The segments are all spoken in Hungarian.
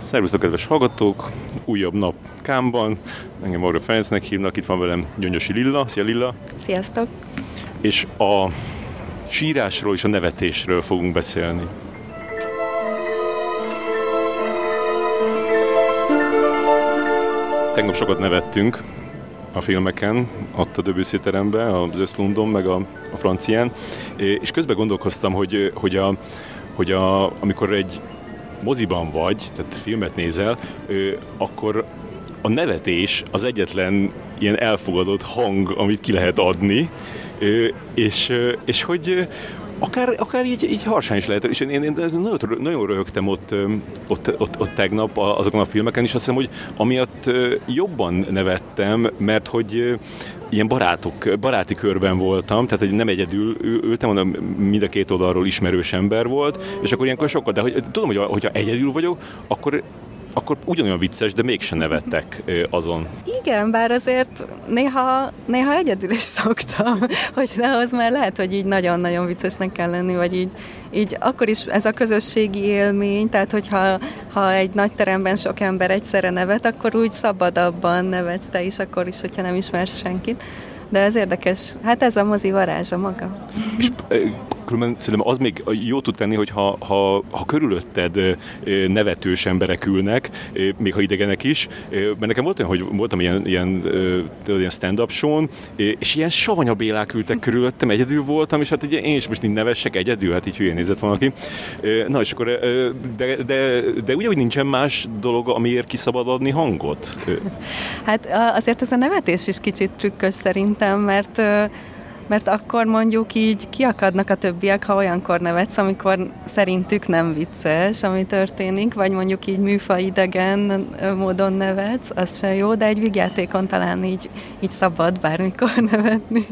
Szervusztok, kedves hallgatók! Újabb nap Kámban. Engem Magra Ferencnek hívnak, itt van velem Gyöngyösi Lilla. Szia Lilla! Sziasztok! És a sírásról és a nevetésről fogunk beszélni. Tegnap sokat nevettünk a filmeken, ott a Debussy teremben, az Öszlundon, meg a, a francián, és közben gondolkoztam, hogy, hogy, a, hogy a, amikor egy moziban vagy, tehát filmet nézel, akkor a nevetés az egyetlen ilyen elfogadott hang, amit ki lehet adni, és, és hogy akár, akár így, így harsán is lehet. És én, én, én nagyon, nagyon röhögtem ott, ott, ott, ott tegnap azokon a filmeken, és azt hiszem, hogy amiatt jobban nevettem, mert hogy ilyen barátok, baráti körben voltam, tehát hogy nem egyedül ültem, hanem mind a két oldalról ismerős ember volt, és akkor ilyenkor sokkal, de hogy, tudom, hogy hogyha egyedül vagyok, akkor akkor ugyanolyan vicces, de mégsem nevettek azon. Igen, bár azért néha, néha egyedül is szoktam, hogy ahhoz már lehet, hogy így nagyon-nagyon viccesnek kell lenni, vagy így, így akkor is ez a közösségi élmény, tehát hogyha ha egy nagy teremben sok ember egyszerre nevet, akkor úgy szabadabban nevetsz te is, akkor is, hogyha nem ismersz senkit. De ez érdekes. Hát ez a mozi varázsa maga. És különben szerintem az még jó tud tenni, hogy ha, ha, ha körülötted nevetős emberek ülnek, még ha idegenek is, mert nekem volt olyan, hogy voltam ilyen, ilyen, ilyen stand-up show és ilyen savanya bélák ültek körülöttem, egyedül voltam, és hát ugye én is most így nevessek egyedül, hát így hülyén nézett valaki. Na, és akkor, de, de, de ugye, hogy nincsen más dolog, amiért kiszabadodni hangot? Hát azért ez a nevetés is kicsit trükkös szerintem, mert mert akkor mondjuk így kiakadnak a többiek, ha olyankor nevetsz, amikor szerintük nem vicces, ami történik, vagy mondjuk így műfaidegen módon nevetsz, az sem jó, de egy vigyátékon talán így, így szabad bármikor nevetni.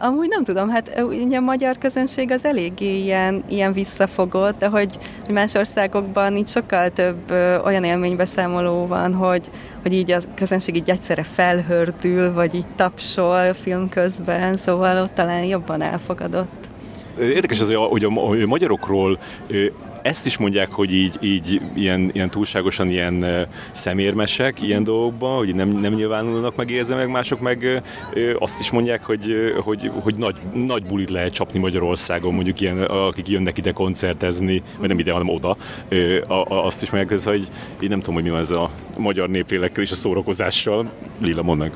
Amúgy nem tudom, hát ugye a magyar közönség az eléggé ilyen, ilyen visszafogott, de hogy, más országokban így sokkal több olyan élménybeszámoló van, hogy, hogy így a közönség így egyszerre felhördül, vagy így tapsol film közben, szóval ott talán jobban elfogadott. Érdekes az, hogy a, hogy a magyarokról ezt is mondják, hogy így, így ilyen, ilyen túlságosan ilyen szemérmesek ilyen dolgokban, hogy nem, nem nyilvánulnak meg érzelmek, mások meg azt is mondják, hogy, hogy, hogy nagy, nagy bulit lehet csapni Magyarországon, mondjuk ilyen, akik jönnek ide koncertezni, vagy nem ide, hanem oda, azt is mondják, hogy én nem tudom, hogy mi van ez a magyar néplélekkel és a szórakozással. Lila, mondd meg.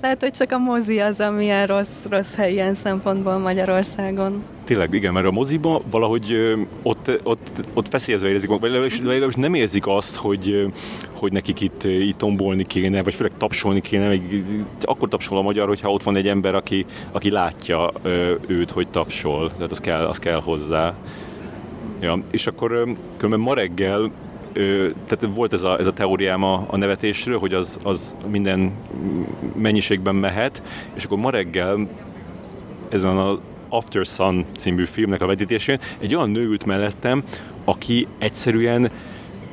Lehet, hogy csak a mozi az, amilyen rossz, rossz hely ilyen szempontból Magyarországon. Tényleg, igen, mert a moziba valahogy ott, ott, ott feszélyezve érzik vagy legalábbis nem érzik azt, hogy, hogy nekik itt, itt tombolni kéne, vagy főleg tapsolni kéne, meg akkor tapsol a magyar, hogyha ott van egy ember, aki, aki látja őt, hogy tapsol, tehát az kell, az kell hozzá. Ja, és akkor különben ma reggel tehát volt ez a, ez a teóriám a, a nevetésről, hogy az, az minden mennyiségben mehet, és akkor ma reggel ezen a After Sun című filmnek a vetítésén egy olyan nő ült mellettem, aki egyszerűen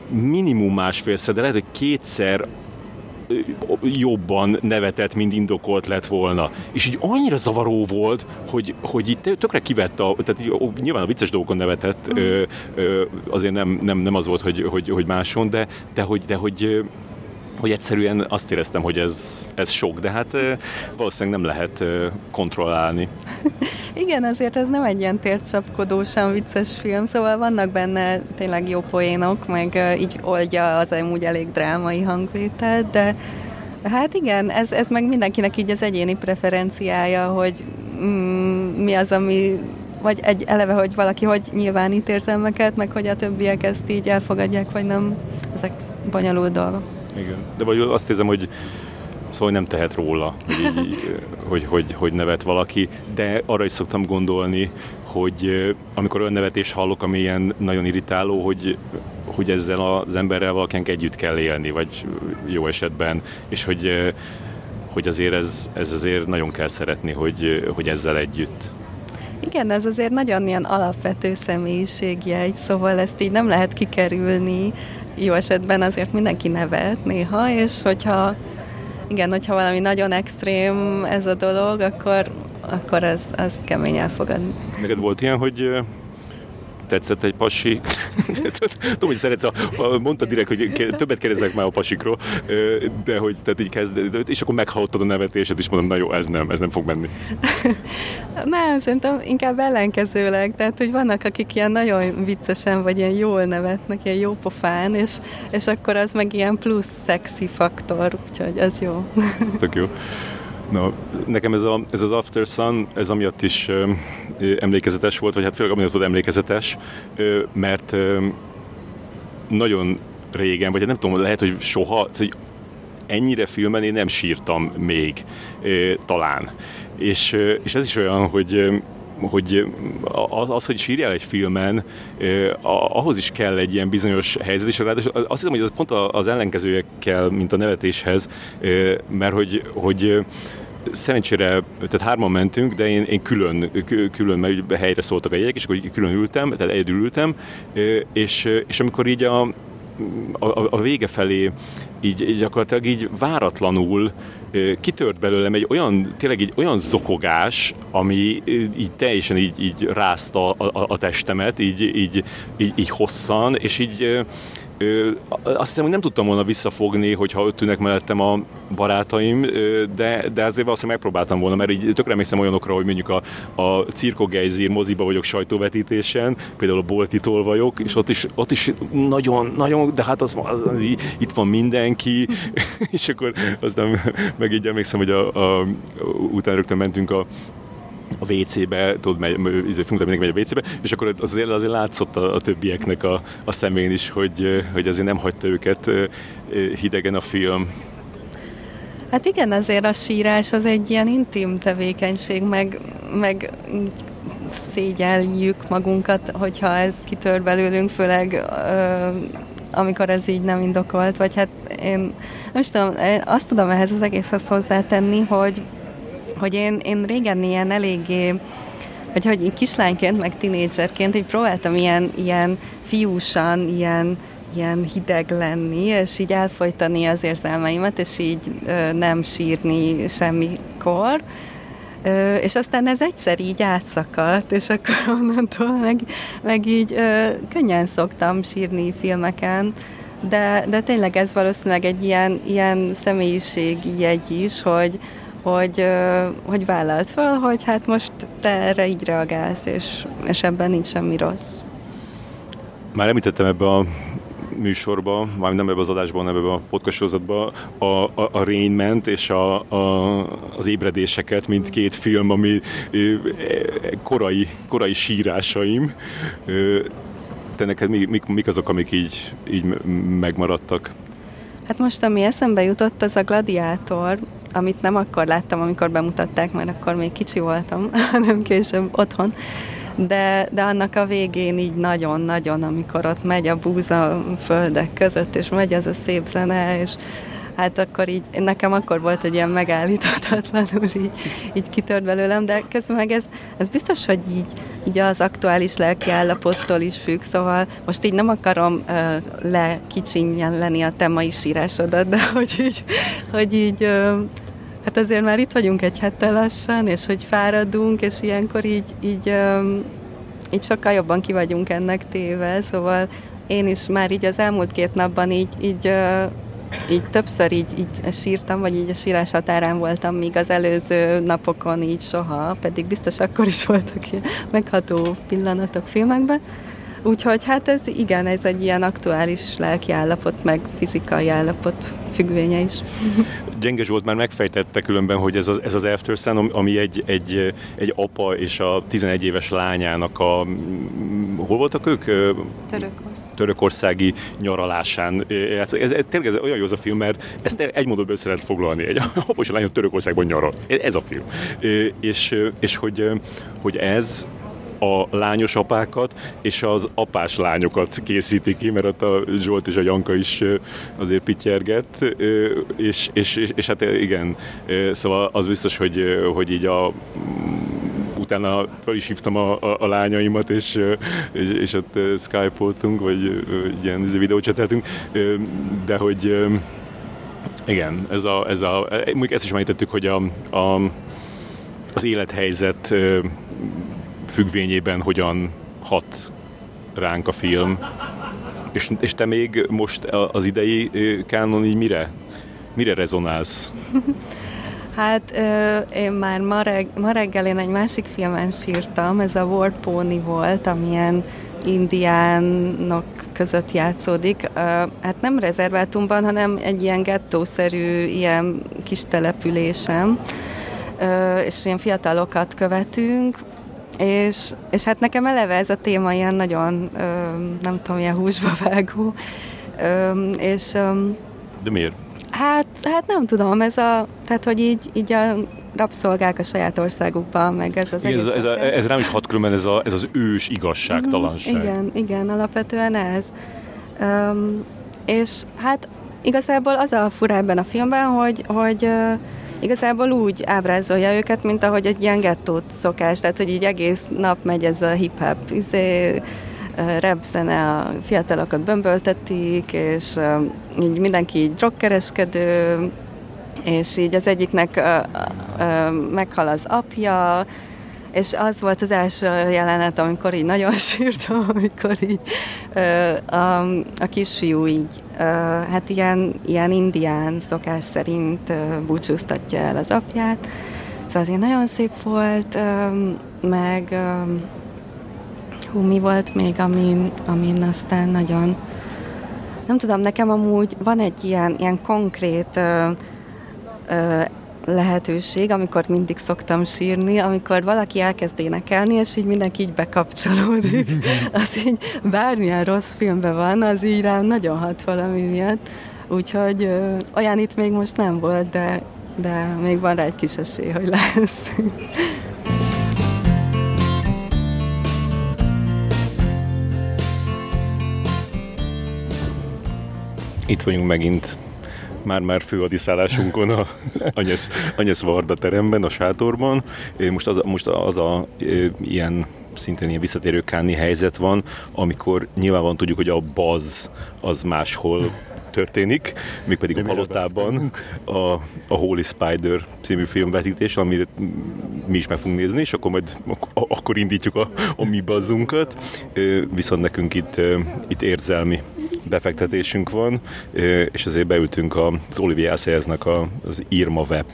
minimum másfélszer, de lehet, hogy kétszer jobban nevetett, mint indokolt lett volna. És így annyira zavaró volt, hogy, hogy itt tökre kivette, a, tehát nyilván a vicces dolgokon nevetett, mm. ö, ö, azért nem, nem, nem az volt, hogy, hogy, hogy máson, de, de hogy, de hogy hogy egyszerűen azt éreztem, hogy ez, ez sok, de hát valószínűleg nem lehet kontrollálni. Igen, azért ez nem egy ilyen tércsapkodósan vicces film, szóval vannak benne tényleg jó poénok, meg így oldja az amúgy elég drámai hangvételt, de Hát igen, ez, ez meg mindenkinek így az egyéni preferenciája, hogy mm, mi az, ami vagy egy eleve, hogy valaki hogy nyilvánít érzelmeket, meg hogy a többiek ezt így elfogadják, vagy nem. Ezek bonyolult dolgok. Igen. De vagy azt érzem, hogy szóval nem tehet róla, hogy, így, hogy, hogy, hogy nevet valaki, de arra is szoktam gondolni, hogy amikor olyan nevetés hallok, ami ilyen nagyon irritáló, hogy, hogy ezzel az emberrel valakinek együtt kell élni, vagy jó esetben, és hogy, hogy azért ez, ez azért nagyon kell szeretni, hogy, hogy ezzel együtt. Igen, ez azért nagyon ilyen alapvető személyiségjegy, szóval ezt így nem lehet kikerülni, jó esetben azért mindenki nevet néha, és hogyha igen, hogyha valami nagyon extrém ez a dolog, akkor, akkor ez, ezt kemény elfogadni. Neked volt ilyen, hogy tetszett egy pasi. Tudom, hogy szeretsz, a, a, mondta direkt, hogy többet kérdezek már a pasikról, de hogy tehát így kezd, és akkor meghallottad a nevetésed, és mondom, na jó, ez nem, ez nem fog menni. Nem, szerintem inkább ellenkezőleg, tehát hogy vannak, akik ilyen nagyon viccesen, vagy ilyen jól nevetnek, ilyen jó pofán, és, és akkor az meg ilyen plusz szexi faktor, úgyhogy az jó. Ez tök jó. Na, nekem ez, a, ez az After Sun, ez amiatt is emlékezetes volt, vagy hát főleg amiatt volt emlékezetes, mert nagyon régen, vagy hát nem tudom, lehet, hogy soha, hogy ennyire filmen én nem sírtam még, talán. És, és ez is olyan, hogy hogy az, az, hogy sírjál egy filmen, ahhoz is kell egy ilyen bizonyos helyzet, és ráadásul azt hiszem, hogy az pont az ellenkezője kell, mint a nevetéshez, mert hogy, hogy szerencsére, tehát hárman mentünk, de én, én külön, külön, mert helyre szóltak a jegyek, és akkor külön ültem, tehát egyedül ültem, és, és amikor így a, a, a vége felé így gyakorlatilag így váratlanul kitört belőlem egy olyan, tényleg egy olyan zokogás, ami így teljesen így, így rázta a, a, a testemet, így, így, így, így hosszan, és így azt hiszem, hogy nem tudtam volna visszafogni, hogyha ott tűnek mellettem a barátaim, de, de azért valószínűleg megpróbáltam volna, mert így tökre emlékszem olyanokra, hogy mondjuk a, a Cirko Geizir moziba vagyok sajtóvetítésen, például a Boltitól vagyok, és ott is, ott is nagyon, nagyon, de hát az, az, az itt van mindenki, és akkor aztán meg így emlékszem, hogy a, a, utána rögtön mentünk a a WC-be, tudod, megy, izé, mindig megy a WC-be, és akkor azért, azért látszott a, a többieknek a, a szemén is, hogy, hogy azért nem hagyta őket hidegen a film. Hát igen, azért a sírás az egy ilyen intim tevékenység, meg, meg szégyeljük magunkat, hogyha ez kitör belőlünk, főleg ö, amikor ez így nem indokolt, vagy hát én nem tudom, azt tudom ehhez az egészhez hozzátenni, hogy hogy én, én régen ilyen eléggé vagy hogy kislányként, meg tinédzserként így próbáltam ilyen, ilyen fiúsan, ilyen, ilyen hideg lenni, és így elfolytani az érzelmeimet, és így ö, nem sírni semmikor. Ö, és aztán ez egyszer így átszakadt, és akkor onnantól meg, meg így ö, könnyen szoktam sírni filmeken, de, de tényleg ez valószínűleg egy ilyen, ilyen személyiségi jegy is, hogy, hogy, hogy vállalt fel, hogy hát most te erre így reagálsz, és, és ebben nincs semmi rossz. Már említettem ebbe a műsorba, vagy nem ebbe az adásban, hanem ebbe a podcast sorozatba a, a, a Rain és a, a, az ébredéseket, mint két film, ami korai, korai sírásaim. Te neked mik, mik azok, amik így, így megmaradtak? Hát most, ami eszembe jutott, az a Gladiátor, amit nem akkor láttam, amikor bemutatták, mert akkor még kicsi voltam, hanem később otthon. De, de annak a végén így nagyon-nagyon, amikor ott megy a búza földek között, és megy ez a szép zene, és hát akkor így, nekem akkor volt, hogy ilyen megállíthatatlanul így, így kitört belőlem, de közben meg ez, ez biztos, hogy így, így az aktuális lelki állapottól is függ, szóval most így nem akarom uh, lenni a te mai sírásodat, de hogy így, hogy így uh, Hát azért már itt vagyunk egy hete lassan, és hogy fáradunk, és ilyenkor így, így, így sokkal jobban ki vagyunk ennek téve, szóval én is már így az elmúlt két napban így, így, így többször így, így sírtam, vagy így a sírás határán voltam, míg az előző napokon így soha, pedig biztos akkor is voltak ilyen megható pillanatok filmekben. Úgyhogy hát ez igen, ez egy ilyen aktuális lelki állapot, meg fizikai állapot függvénye is. Gyenge Zsolt már megfejtette különben, hogy ez az, ez az After Sun, ami egy, egy, egy apa és a 11 éves lányának a... Hol voltak ők? Törökország. Törökországi nyaralásán. Ez, ez, ez, tényleg ez olyan jó az a film, mert ezt egy mondatban össze lehet foglalni. Egy apa és a lány Törökországban nyaral. Ez a film. És, és hogy, hogy ez a lányos apákat és az apás lányokat készíti ki, mert ott a Zsolt és a Janka is azért pityerget, és, és, és, és hát igen, szóval az biztos, hogy, hogy így a utána fel is hívtam a, a, a lányaimat, és, és, és ott Skype-oltunk, vagy ilyen videót cseteltünk, de hogy igen, ez a, ez a, mondjuk ezt is említettük, hogy a, a, az élethelyzet függvényében hogyan hat ránk a film. És, és te még most az idei kánon így mire, mire rezonálsz? Hát én már ma, reg, ma reggel én egy másik filmen sírtam, ez a War Pony volt, amilyen indiánok között játszódik. Hát nem rezervátumban, hanem egy ilyen gettószerű, ilyen kis településem, és ilyen fiatalokat követünk, és, és hát nekem eleve ez a téma ilyen nagyon, nem tudom, ilyen húsba vágó, és... De miért? Hát, hát nem tudom, ez a, tehát hogy így, így a rabszolgák a saját országukban, meg ez az igen, egész... Ez, ez, ez rám is hat különben ez, a, ez az ős igazságtalanság. Mm, igen, igen, alapvetően ez. Um, és hát igazából az a fura ebben a filmben, hogy, hogy uh, igazából úgy ábrázolja őket, mint ahogy egy ilyen gettót szokás, tehát hogy így egész nap megy ez a hip-hop izé, rap a fiatalokat bömböltetik, és így mindenki így drogkereskedő, és így az egyiknek meghal az apja, és az volt az első jelenet, amikor így nagyon sírtam, amikor így a, a kisfiú így, hát ilyen, ilyen indián szokás szerint búcsúztatja el az apját. Szóval azért nagyon szép volt, meg hú, mi volt még, amin, amin aztán nagyon nem tudom, nekem amúgy van egy ilyen, ilyen konkrét lehetőség, amikor mindig szoktam sírni, amikor valaki elkezd énekelni, és így mindenki így bekapcsolódik. az így bármilyen rossz filmben van, az így rám nagyon hat valami miatt. Úgyhogy ö, olyan itt még most nem volt, de, de még van rá egy kis esély, hogy lesz. Itt vagyunk megint már-már főadiszállásunkon a Anyesz, Anyesz Varda teremben, a sátorban. Most az, most az a ilyen szintén ilyen visszatérő káni helyzet van, amikor nyilvánvalóan tudjuk, hogy a baz az máshol történik, mégpedig a palotában a, a Holy Spider című filmvetítés, amit mi is meg fogunk nézni, és akkor majd akkor indítjuk a, a mi bazzunkat. Viszont nekünk itt, itt érzelmi befektetésünk van, és ezért beültünk az Olivier Assayasnak az Irma Web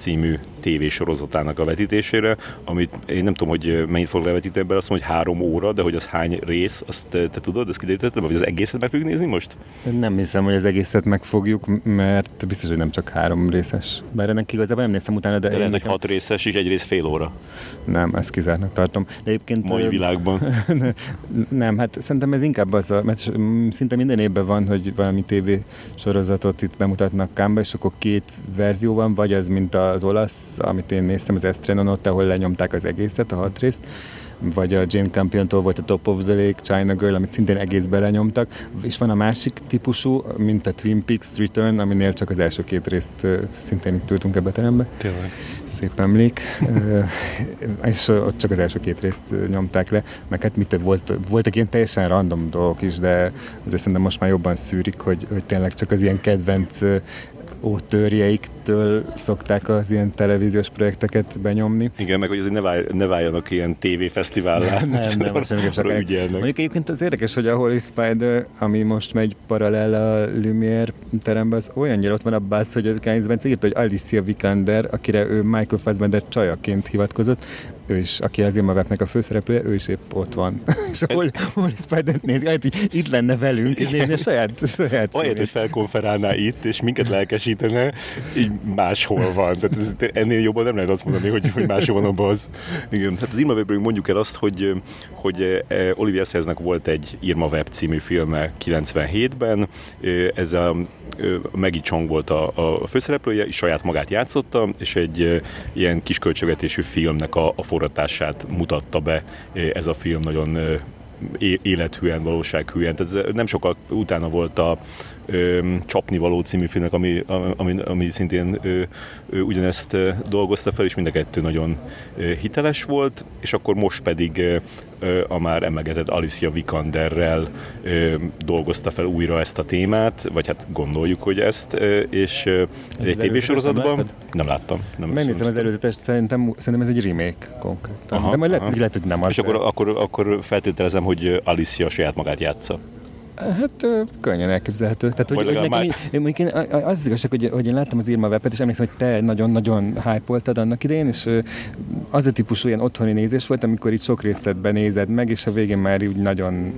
című tévésorozatának a vetítésére, amit én nem tudom, hogy mennyit fog levetíteni ebben, azt mondom, hogy három óra, de hogy az hány rész, azt te, te tudod, ezt kiderítettem, vagy az egészet meg fogjuk nézni most? Nem hiszem, hogy az egészet meg fogjuk, mert biztos, hogy nem csak három részes. Bár ennek igazából nem néztem utána, de... De nekem... hat részes, és egy rész fél óra. Nem, ezt kizártnak tartom. De egyébként... Mai világban. nem, hát szerintem ez inkább az, a, mert szinte minden évben van, hogy valami tévé sorozatot itt bemutatnak Kámba, és akkor két verzió van, vagy az, mint az olasz, amit én néztem, az Estrenon ott, ahol lenyomták az egészet, a hat részt, vagy a Jane Campion-tól volt a Top of the Lake, China Girl, amit szintén egész belenyomtak, és van a másik típusú, mint a Twin Peaks Return, aminél csak az első két részt szintén itt ültünk ebbe a terembe. Tényleg. Szép emlék. és ott csak az első két részt nyomták le, meg hát mit volt, voltak ilyen teljesen random dolgok is, de azért szerintem most már jobban szűrik, hogy, hogy tényleg csak az ilyen kedvenc ótörjeiktől szokták az ilyen televíziós projekteket benyomni. Igen, meg hogy azért ne, válj, ne váljanak ilyen tévéfesztivállá. nem, nem, nem, nem csak ügyelnek. Mondjuk egyébként az érdekes, hogy a Holy Spider, ami most megy paralel a Lumière teremben, az olyannyira ott van a bász, hogy a Kányz Bence írta, hogy Alicia Vikander, akire ő Michael Fassbender csajaként hivatkozott, ő is, aki az Irma a főszereplője, ő is épp ott van. és ahol, ahol spider nézi, hát itt lenne velünk, és nézni a saját, saját Ahelyett, hogy felkonferálná itt, és minket lelkesítene, így máshol van. Tehát ez, ennél jobban nem lehet azt mondani, hogy, hogy máshol van a baz. Igen. Hát az Irma Webről mondjuk el azt, hogy, hogy eh, Olivia Szeznek volt egy Irma Web című filme 97-ben, eh, ez a Maggie Chong volt a, a főszereplője, és saját magát játszotta, és egy ilyen kis költségvetésű filmnek a, a forratását mutatta be ez a film nagyon élethűen, valósághűen. Tehát nem sokkal utána volt a ö, Csapnivaló című filmnek, ami, ami, ami szintén ö, ö, ugyanezt dolgozta fel, és mind a kettő nagyon ö, hiteles volt, és akkor most pedig ö, a már emlegetett Alicia Vikanderrel dolgozta fel újra ezt a témát, vagy hát gondoljuk, hogy ezt, és ez egy tévésorozatban nem, nem láttam. Nem Megnézem az előzetest, szerintem, szerintem ez egy remake konkrétan. Aha, De majd lehet, lehet, hogy nem az. És akkor, akkor, akkor feltételezem, hogy Alicia saját magát játsza. Hát könnyen elképzelhető. Tehát, hogy, hogy nekem, én, én, az az igazság, hogy, hogy én láttam az Irma webet, és emlékszem, hogy te nagyon-nagyon hype annak idején, és az a típusú ilyen otthoni nézés volt, amikor itt sok részletben nézed meg, és a végén már úgy nagyon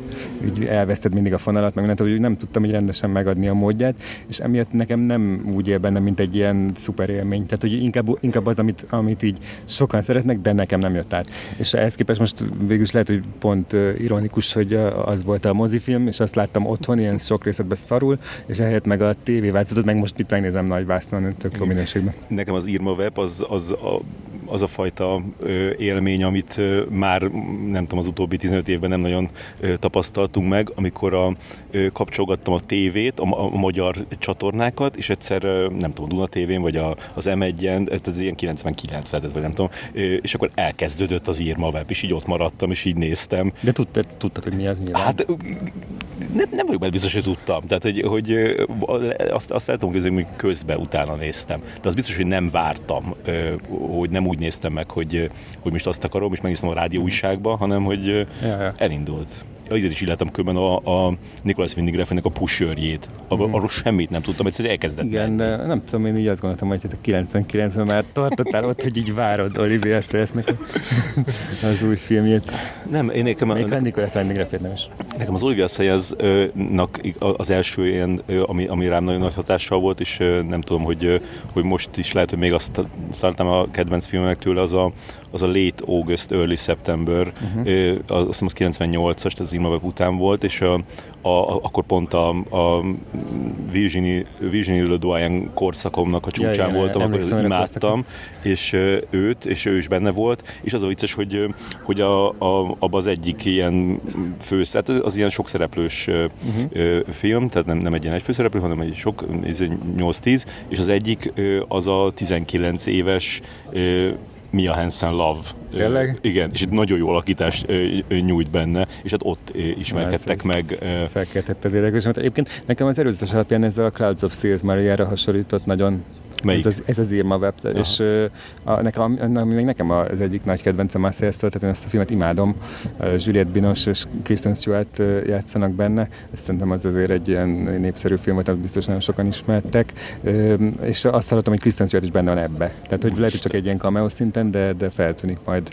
úgy elveszted mindig a fonalat, meg nem, hogy nem tudtam hogy rendesen megadni a módját, és emiatt nekem nem úgy él benne, mint egy ilyen szuper élmény. Tehát, hogy inkább, inkább az, amit, amit így sokan szeretnek, de nekem nem jött át. És ehhez képest most végül is lehet, hogy pont ironikus, hogy az volt a mozifilm, és azt láttam otthon, ilyen sok részletben szarul, és ehelyett meg a tévéváltozatot, meg most itt megnézem nagy vásznon, tök jó minőségben. Nekem az Irma Web az, az a az a fajta élmény, amit már nem tudom, az utóbbi 15 évben nem nagyon tapasztaltunk meg, amikor a, kapcsolgattam a tévét, a, a magyar csatornákat, és egyszer nem tudom, a Duna tévén, vagy a, az M1-en, ez ilyen 99 lehetett, vagy nem tudom, és akkor elkezdődött az írma web, és így ott maradtam, és így néztem. De tudtad, tudtad hogy mi az nyilván? Hát nem, nem vagyok benne biztos, hogy tudtam. Tehát, hogy, hogy azt, azt lehet hogy közben utána néztem. De az biztos, hogy nem vártam, hogy nem úgy néztem meg, hogy, hogy most azt akarom, és megnéztem a rádió újságba, hanem hogy ja, ja. elindult azért is illetem különben a, a Nicholas Winding a pusörjét. Mm. Arról semmit nem tudtam, egyszerűen elkezdett Igen, de nem tudom, én így azt gondoltam, hogy a 99-ben már tartottál ott, hogy így várod Olivia Sayers-nek az új filmjét. Nem, én nekem... Még a Nicholas Winding Refn nem is. Nekem az Olivia Sayers-nak az első ilyen, ami, ami rám nagyon nagy hatással volt, és nem tudom, hogy, hogy most is lehet, hogy még azt találtam a kedvenc filmek tőle, az a, az a Late August, Early September, uh-huh. azt hiszem az 98-as, tehát az Irma után volt, és a, a, akkor pont a, a Virginie, Virginie Le Doyen korszakomnak a csúcsán ja, voltam, akkor imádtam, és őt, és ő is benne volt, és az a vicces, hogy, hogy a, a, abban az egyik ilyen fősz, tehát az ilyen sok szereplős uh-huh. film, tehát nem, nem egy ilyen egy főszereplő, hanem egy sok, 8-10, és az egyik az a 19 éves Mia Hansen Love. Tényleg? Igen, és itt nagyon jó alakítást nyújt benne, és hát ott ismerkedtek Na, meg. Felkeltett az érdekes, mert egyébként nekem az előzetes alapján ez a Clouds of Sales Mariára hasonlított nagyon Melyik? Ez az, ez az Irma Web, Aha. és a, nekem, ami még nekem az egyik nagy kedvencem a sales tehát én ezt a filmet imádom. Juliette Binos és Kristen Stewart játszanak benne. Ezt szerintem az azért egy ilyen népszerű film volt, amit biztos nagyon sokan ismertek. És azt hallottam, hogy Kristen Stewart is benne van ebbe. Tehát, hogy lehet, hogy csak egy ilyen cameo szinten, de, de feltűnik majd.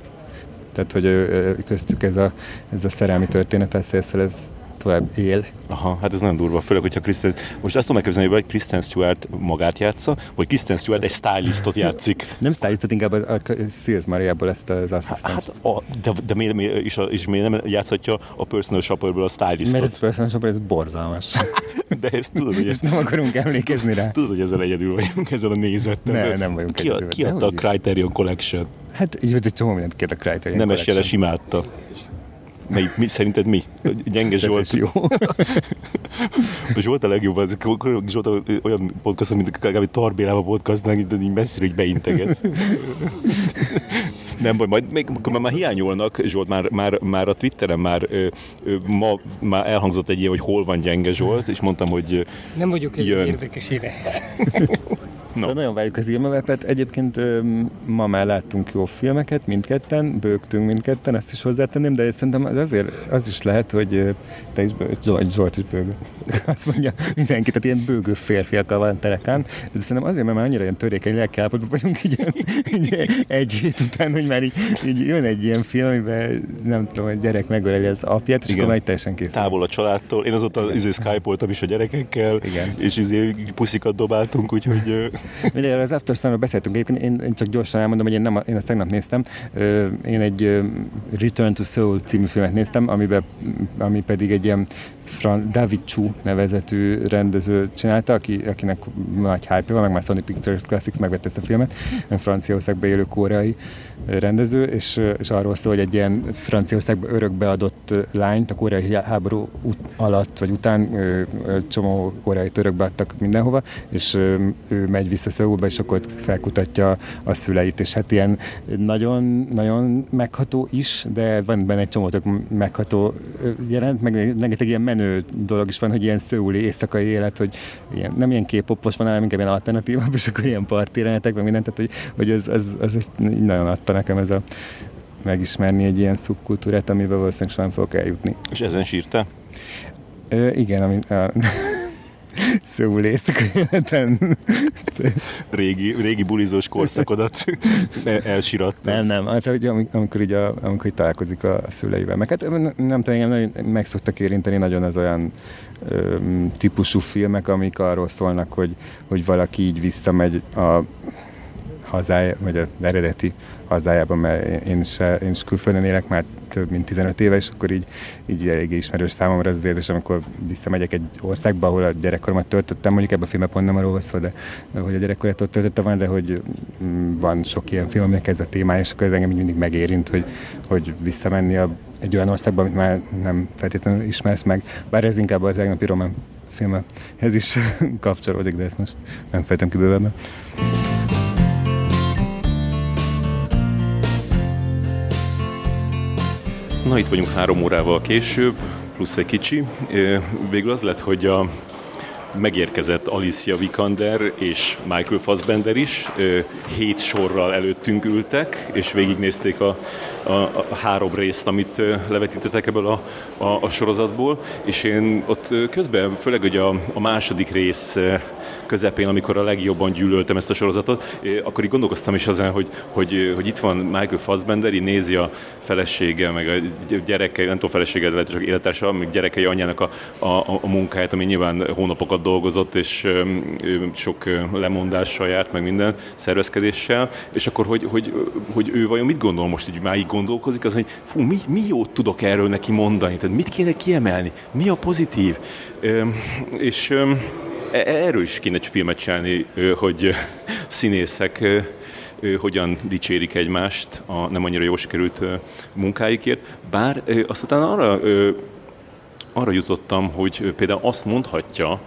Tehát, hogy köztük ez a, ez a szerelmi történet, ez, ez tovább él. Aha, hát ez nagyon durva, főleg, hogyha Kristen, most azt tudom megképzelni, hogy Kristen Stewart magát játsza, vagy Kristen Stewart egy stylistot játszik. Nem stylistot, inkább a, a Sears Mariából ezt az asszisztens. Hát, a, de, de miért, miért, és, a, és miért nem játszhatja a personal shopperből a stylistot? Mert ez personal shopper, ez borzalmas. de ezt tudod, hogy... ezt nem akarunk emlékezni rá. Tudod, hogy ezzel egyedül vagyunk, ezzel a nézettel. Ne, nem vagyunk ki, egyedül. Ki adta a Criterion Collection? Hát így, hogy egy csomó mindent kért a Criterion Nemes Jeles imádta. Mely, mi, szerinted mi? Gyenge Zsolt. Jó. Zsolt a legjobb, az, Zsolt olyan podcast, mint kb. Tarbélában podcastnál, így messzire így beinteget. Nem baj, majd még akkor már hiányolnak, Zsolt, már, már, már a Twitteren már ö, ö, ma már elhangzott egy ilyen, hogy hol van gyenge Zsolt, és mondtam, hogy Nem vagyok egy jön. érdekes érehez. No. Szóval nagyon várjuk az Ilmavepet. Egyébként ma már láttunk jó filmeket, mindketten, bőgtünk mindketten, ezt is hozzátenném, de szerintem az azért az is lehet, hogy te is bőg, Zsolt, Zsolt is bőgő. Azt mondja mindenki, tehát ilyen bőgő férfiakkal van telekán. De szerintem azért, mert már annyira ilyen törékeny lelkiállapotban vagyunk így, így, egy hét után, hogy már így, így, jön egy ilyen film, amiben nem tudom, egy gyerek megöleli az apját, és Igen. akkor már teljesen kész. Távol a családtól. Én azóta izé skype is a gyerekekkel, Igen. és izé puszikat dobáltunk, úgyhogy Mindegy, az After Sun-ról beszéltünk egyébként, én, én, csak gyorsan elmondom, hogy én, nem, én ezt tegnap néztem. Én egy Return to Soul című filmet néztem, amiben, ami pedig egy ilyen David Chu nevezetű rendező csinálta, aki, akinek nagy hype van, meg már Sony Pictures Classics megvette ezt a filmet, Franciaországban élő koreai rendező, és, és arról szól, hogy egy ilyen Franciaországban örökbeadott lányt a koreai háború alatt vagy után csomó koreai örökbe adtak mindenhova, és ő megy megy vissza Szöulba, és akkor felkutatja a szüleit, és hát ilyen nagyon, nagyon megható is, de van benne egy csomó tök megható jelent, meg rengeteg ilyen menő dolog is van, hogy ilyen szőuli éjszakai élet, hogy ilyen, nem ilyen képopos van, hanem inkább ilyen alternatívabb, és akkor ilyen partjelenetek, meg mindent, tehát hogy, hogy az, az, az, nagyon adta nekem ez a megismerni egy ilyen szubkultúrát, amivel valószínűleg soha fogok eljutni. És ezen sírta? Ö, igen, ami, a, Szóval éjszaka életen. régi, régi bulizós korszakodat elsirat. Nem, nem, hát hogy amikor, így a, amikor így találkozik a szüleivel. Meg hát nem tudom, engem meg szoktak érinteni nagyon az olyan ö, típusú filmek, amik arról szólnak, hogy, hogy valaki így visszamegy a hazája, vagy az eredeti hazájában, mert én is, én is külföldön élek már több mint 15 éve, és akkor így, így eléggé ismerős számomra ez az érzés, amikor visszamegyek egy országba, ahol a gyerekkoromat töltöttem, mondjuk ebben a filmben pont nem arról szól, de, de hogy a gyerekkorat ott töltötte van, de hogy mm, van sok ilyen film, aminek ez a témája, és akkor ez engem mindig megérint, hogy, hogy visszamenni a, egy olyan országba, amit már nem feltétlenül ismersz meg, bár ez inkább az tegnapi román filmhez is kapcsolódik, de ezt most nem fejtem ki bővebben. Na itt vagyunk három órával később, plusz egy kicsi. Végül az lett, hogy a megérkezett Alicia Vikander és Michael Fassbender is. Hét sorral előttünk ültek, és végignézték a, a, a három részt, amit levetítettek ebből a, a, a sorozatból, és én ott közben, főleg hogy a, a második rész közepén, amikor a legjobban gyűlöltem ezt a sorozatot, akkor így gondolkoztam is azon, hogy, hogy, hogy itt van Michael Fassbender, így nézi a felesége, meg a gyereke, nem tudom felesége, de csak élettársa, meg gyerekei anyjának a, a, a munkáját, ami nyilván hónapokat dolgozott, és sok lemondással járt, meg minden szervezkedéssel, és akkor, hogy, hogy, hogy ő vajon mit gondol most, hogy már így gondolkozik, az, hogy fú, mi, mi jót tudok erről neki mondani, tehát mit kéne kiemelni, mi a pozitív, és E, erről is kéne egy filmet csinálni, hogy színészek hogyan dicsérik egymást a nem annyira jól sikerült munkáikért, bár aztán arra, arra jutottam, hogy például azt mondhatja,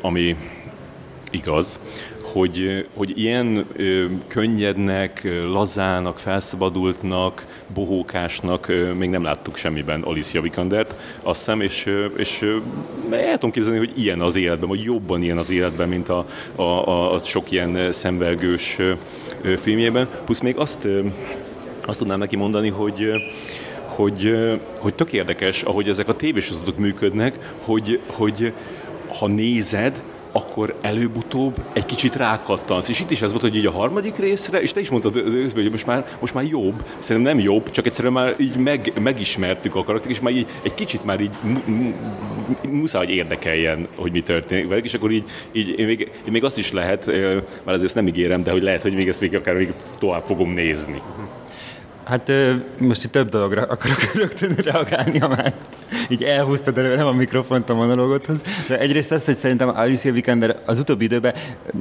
ami igaz, hogy, hogy ilyen ö, könnyednek, lazának, felszabadultnak, bohókásnak ö, még nem láttuk semmiben Alicia Vikandert, azt hiszem, és, ö, és ö, el tudom képzelni, hogy ilyen az életben, vagy jobban ilyen az életben, mint a, a, a, a sok ilyen szemvelgős ö, filmjében. Plusz még azt, ö, azt tudnám neki mondani, hogy hogy, hogy tök érdekes, ahogy ezek a tévésorozatok működnek, hogy, hogy ha nézed, akkor előbb-utóbb egy kicsit rákattansz. És itt is ez volt, hogy így a harmadik részre, és te is mondtad, hogy most már, most már jobb, szerintem nem jobb, csak egyszerűen már így meg, megismertük a karaktert, és már így egy kicsit már így muszáj, hogy érdekeljen, hogy mi történik velük, és akkor így, így még, még azt is lehet, már azért ezt nem ígérem, de hogy lehet, hogy még ezt még akár még tovább fogom nézni. Hát most itt több dologra akarok rögtön reagálni, ha már így elhúztad nem a mikrofont a monológothoz. De egyrészt az, hogy szerintem Alicia Vikander az utóbbi időben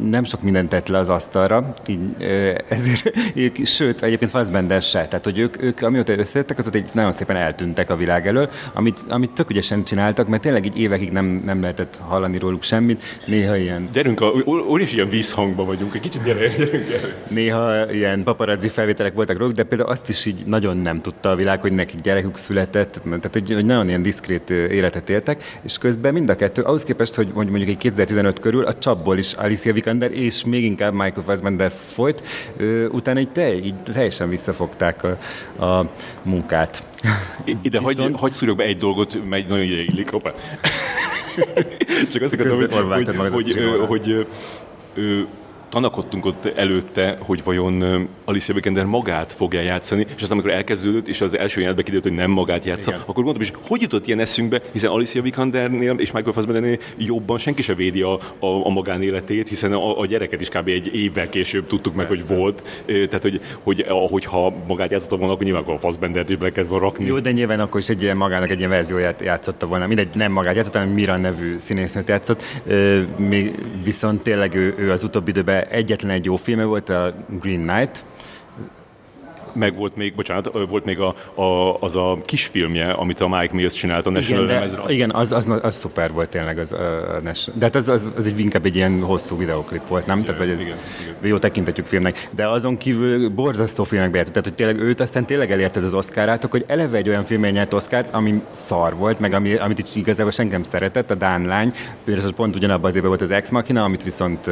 nem sok mindent tett le az asztalra, így, ezért, ők, sőt, egyébként Fassbender se. Tehát, hogy ők, ők amióta összejöttek, azóta egy nagyon szépen eltűntek a világ elől, amit, amit tök ügyesen csináltak, mert tényleg így évekig nem, nem lehetett hallani róluk semmit. Néha ilyen... Gyerünk, óriási ilyen vízhangban vagyunk, egy kicsit gyere, gyerünk el. Néha ilyen paparazzi felvételek voltak róluk, de például azt is így nagyon nem tudta a világ, hogy nekik gyerekük született, tehát hogy, hogy nagyon ilyen diszkrét életet éltek, és közben mind a kettő, ahhoz képest, hogy mondjuk egy 2015 körül a csapból is Alicia Vikander és még inkább Michael Fassbender folyt, utána így, te, így teljesen visszafogták a, a munkát. Ide Viszont... hagy szúrjak be egy dolgot, megy nagyon illik, hoppá. Csak azt akartam, hogy, hogy, hogy, hogy, hogy, hogy tanakodtunk ott előtte, hogy vajon Alicia Vikander magát fogja játszani, és aztán amikor elkezdődött, és az első jelenetben kiderült, hogy nem magát játsza, Igen. akkor gondoltam is, hogy jutott ilyen eszünkbe, hiszen Alicia Vikandernél és Michael Fassbendernél jobban senki se védi a, a, a magánéletét, hiszen a, a gyereket is kb. egy évvel később tudtuk meg, Persze. hogy volt. Tehát, hogy, hogy ahogyha magát játszotta volna, akkor nyilván a Fassbendert is bele kellett rakni. Jó, de nyilván akkor is egy ilyen magának egy ilyen verzióját játszotta volna. Mindegy, nem magát játszott, hanem Mira nevű színésznőt játszott. Még viszont tényleg ő, ő az utóbbi időben egyetlen egy jó filme volt, a Green Knight, meg volt még, bocsánat, volt még a, a, az a kisfilmje, amit a Mike Mills csinált a National igen, de, igen az, az, az, szuper volt tényleg az, a, National. De hát az, az, az egy inkább egy ilyen hosszú videoklip volt, nem? Igen, Tehát, vagy igen, igen. jó tekintetjük filmnek. De azon kívül borzasztó filmekbe játszott. Tehát, hogy tényleg őt aztán tényleg elérte az Oscarátok, hogy eleve egy olyan filmén nyert Oscárt, ami szar volt, meg ami, amit itt igazából senki nem szeretett, a Dán lány. Például pont ugyanabban az évben volt az Ex Machina, amit viszont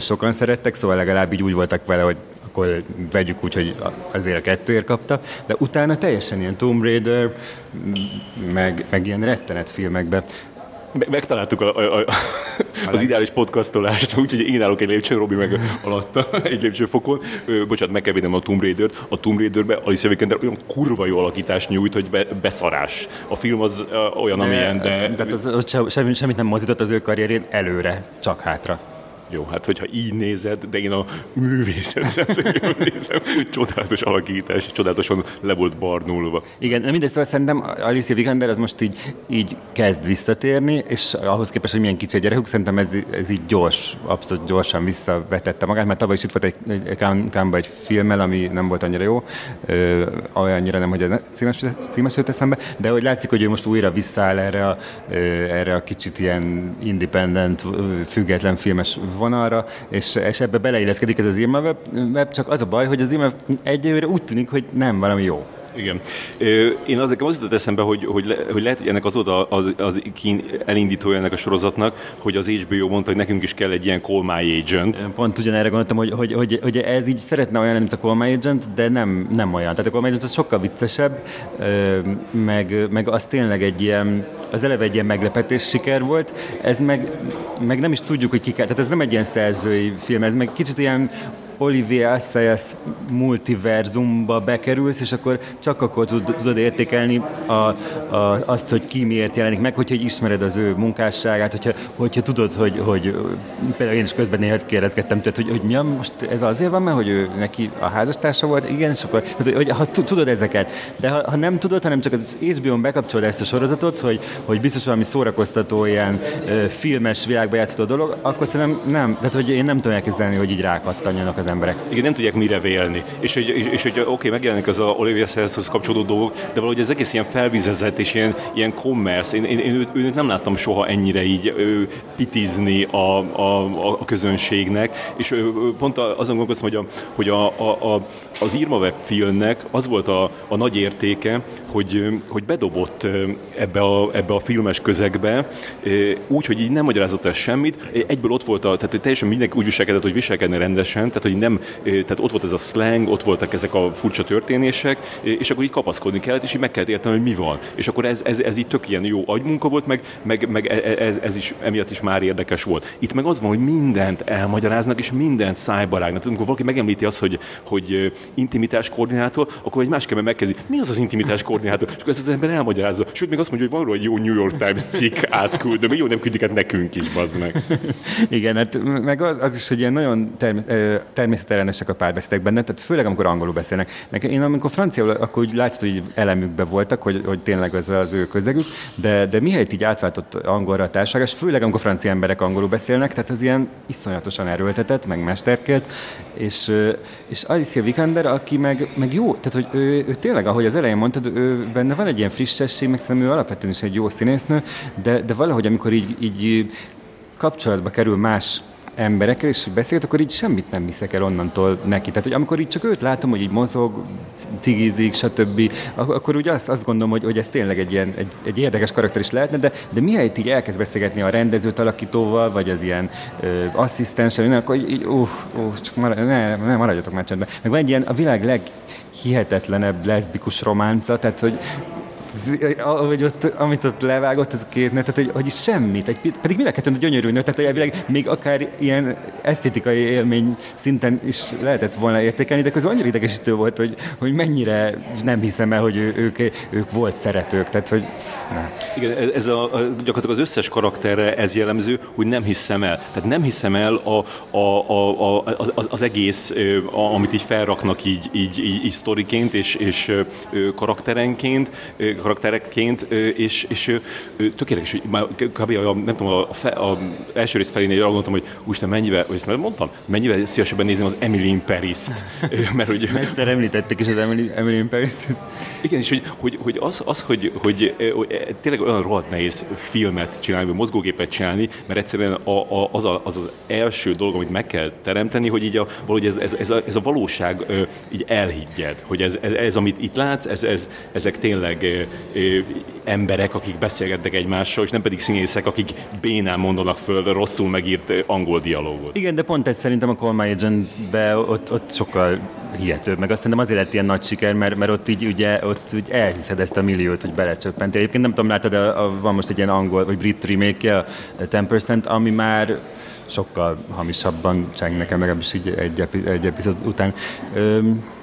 sokan szerettek, szóval legalább így úgy voltak vele, hogy akkor vegyük úgy, hogy azért a kettőért kapta, de utána teljesen ilyen Tomb Raider, meg, meg ilyen rettenet filmekbe megtaláltuk a, a, a, az ideális podcastolást, úgyhogy én állok egy lépcsőn, Robi meg alatta egy lépcsőfokon. Ö, bocsánat, meg kell a Tomb Raider-t. A Tomb Raider-be Alicia Vikander olyan kurva jó alakítást nyújt, hogy be, beszarás. A film az olyan, de, amilyen, de... De az, az, semmit, semmit nem mozdított az ő karrierén előre, csak hátra. Jó, hát hogyha így nézed, de én a művészet szemszögből nézem, csodálatos alakítás, csodálatosan le volt barnulva. Igen, de mindegy, szóval szerintem Alicia Vikander az most így, így kezd visszatérni, és ahhoz képest, hogy milyen kicsi a gyerekük, szerintem ez, ez így gyors, abszolút gyorsan visszavetette magát, mert tavaly is itt volt egy, egy, egy, egy filmmel, ami nem volt annyira jó, ö, olyannyira nem, hogy a címes, címes jött eszembe, de hogy látszik, hogy ő most újra visszaáll erre a, erre a kicsit ilyen independent, független filmes vonalra, és, és ebbe beleilleszkedik ez az Irma web, web, csak az a baj, hogy az Irma egyelőre úgy tűnik, hogy nem valami jó. Igen. Én az nekem az jutott eszembe, hogy, hogy, le, hogy lehet, hogy ennek azóta az, az elindítója ennek a sorozatnak, hogy az HBO mondta, hogy nekünk is kell egy ilyen Call My Agent. Pont ugyanerre gondoltam, hogy, hogy, hogy, hogy ez így szeretne olyan, mint a Call My Agent, de nem, nem olyan. Tehát a Call My Agent az sokkal viccesebb, meg, meg az tényleg egy ilyen, az eleve egy ilyen meglepetés siker volt, ez meg, meg nem is tudjuk, hogy ki kell, tehát ez nem egy ilyen szerzői film, ez meg kicsit ilyen Olivier Assayas multiverzumba bekerülsz, és akkor csak akkor tudod értékelni a, a, azt, hogy ki miért jelenik meg, hogyha ismered az ő munkásságát, hogyha, hogyha tudod, hogy, hogy például én is közben néha kérdezgettem tőled, hogy, hogy mi a, most ez azért van, mert hogy ő neki a házastársa volt, igen, és akkor, hogy, hogy ha tudod ezeket, de ha, ha nem tudod, hanem csak az HBO-n bekapcsolod ezt a sorozatot, hogy, hogy biztos valami szórakoztató, ilyen ö, filmes világba játszó dolog, akkor szerintem nem, tehát hogy én nem tudom elképzelni, hogy így rákattanjanak az az emberek. Igen, nem tudják mire vélni. És hogy, és, és hogy oké, megjelenik az a Olivia Sellshoz kapcsolódó dolgok, de valahogy ez egész ilyen felvizezett és ilyen, ilyen commerce. Én, én, én őt, őt nem láttam soha ennyire így ő, pitizni a, a, a, közönségnek, és ő, pont azon gondolkoztam, hogy, a, hogy a, a, a, az Irma Web filmnek az volt a, a nagy értéke, hogy, hogy bedobott ebbe a, ebbe a filmes közegbe, úgy, hogy így nem magyarázott el semmit, egyből ott volt, a, tehát teljesen mindenki úgy viselkedett, hogy viselkedne rendesen, tehát hogy nem, tehát ott volt ez a slang, ott voltak ezek a furcsa történések, és akkor így kapaszkodni kellett, és így meg kellett érteni, hogy mi van. És akkor ez, ez, ez így tök ilyen jó agymunka volt, meg, meg, meg e, e, ez, ez, is emiatt is már érdekes volt. Itt meg az van, hogy mindent elmagyaráznak, és mindent szájbarágnak. Tehát amikor valaki megemlíti azt, hogy, hogy intimitás koordinátor, akkor egy másik ember megkezdi, mi az az intimitás koordinátor? És akkor ezt az ember elmagyarázza. Sőt, még azt mondja, hogy van egy jó New York Times cikk átküld, de még jó nem küldik át nekünk is, bazd meg. Igen, hát meg az, az is, hogy ilyen nagyon term- természetellenesek a párbeszédek benne, tehát főleg amikor angolul beszélnek. Nekem, én amikor franciául, akkor úgy látszott, hogy elemükbe voltak, hogy, hogy tényleg az az ő közegük, de, de mihelyt így átváltott angolra a társaság, és főleg amikor francia emberek angolul beszélnek, tehát az ilyen iszonyatosan erőltetett, meg mesterkélt, és, és Alicia Vikander, aki meg, meg jó, tehát hogy ő, ő tényleg, ahogy az elején mondtad, ő, benne van egy ilyen frissesség, meg szerintem ő alapvetően is egy jó színésznő, de, de valahogy amikor így, így kapcsolatba kerül más emberekkel, és beszélt, akkor így semmit nem hiszek el onnantól neki. Tehát, hogy amikor így csak őt látom, hogy így mozog, cigizik, stb., akkor úgy azt, azt gondolom, hogy, hogy ez tényleg egy ilyen egy, egy érdekes karakter is lehetne, de, de mihelyt így elkezd beszélgetni a rendezőt alakítóval, vagy az ilyen ö, asszisztenssel, akkor így, így uh, uh, csak marad, ne, ne, maradjatok már csendben. Meg van egy ilyen a világ leghihetetlenebb leszbikus románca, tehát hogy ahogy ott, amit ott levágott, az a két nő, tehát hogy, hogy semmit, egy, pedig mind a kettőn gyönyörű nő, tehát elvileg még akár ilyen esztétikai élmény szinten is lehetett volna értékelni, de közben annyira idegesítő volt, hogy, hogy mennyire nem hiszem el, hogy ő, ők, ők volt szeretők, tehát hogy... Na. Igen, ez a, a, gyakorlatilag az összes karakterre ez jellemző, hogy nem hiszem el. Tehát nem hiszem el a, a, a, a, az, az egész, a, amit így felraknak így, így, így, így sztoriként és, és karakterenként, karakter karakterekként, és, és tökéletes, hogy már kb. A, nem tudom, a, fe, a első rész felénél arra gondoltam, hogy úristen, mennyivel, vagy ezt mondtam, mennyivel szívesebben nézném az Emily in Paris-t, mert hogy... Egyszer említették is az Emily, Emily in Paris-t. Igen, és hogy, hogy, hogy az, az hogy, hogy, hogy, tényleg olyan rohadt nehéz filmet csinálni, vagy mozgógépet csinálni, mert egyszerűen a, a, az, a, az az első dolog, amit meg kell teremteni, hogy így a, valahogy ez, ez, ez, a, ez a valóság így elhiggyed, hogy ez, ez, ez, amit itt látsz, ez, ez, ezek tényleg emberek, akik beszélgetnek egymással, és nem pedig színészek, akik bénán mondanak föl rosszul megírt angol dialógot. Igen, de pont ez szerintem a Call My Agent-be ott, ott sokkal hihetőbb, meg azt szerintem azért lett ilyen nagy siker, mert, mert ott így ugye ott úgy elhiszed ezt a milliót, hogy belecsöppentél. Egyébként nem tudom, láttad, a, a, van most egy ilyen angol vagy brit remake a 10%, ami már sokkal hamisabban cseng nekem, legalábbis így egy, egy epizód után. Öm.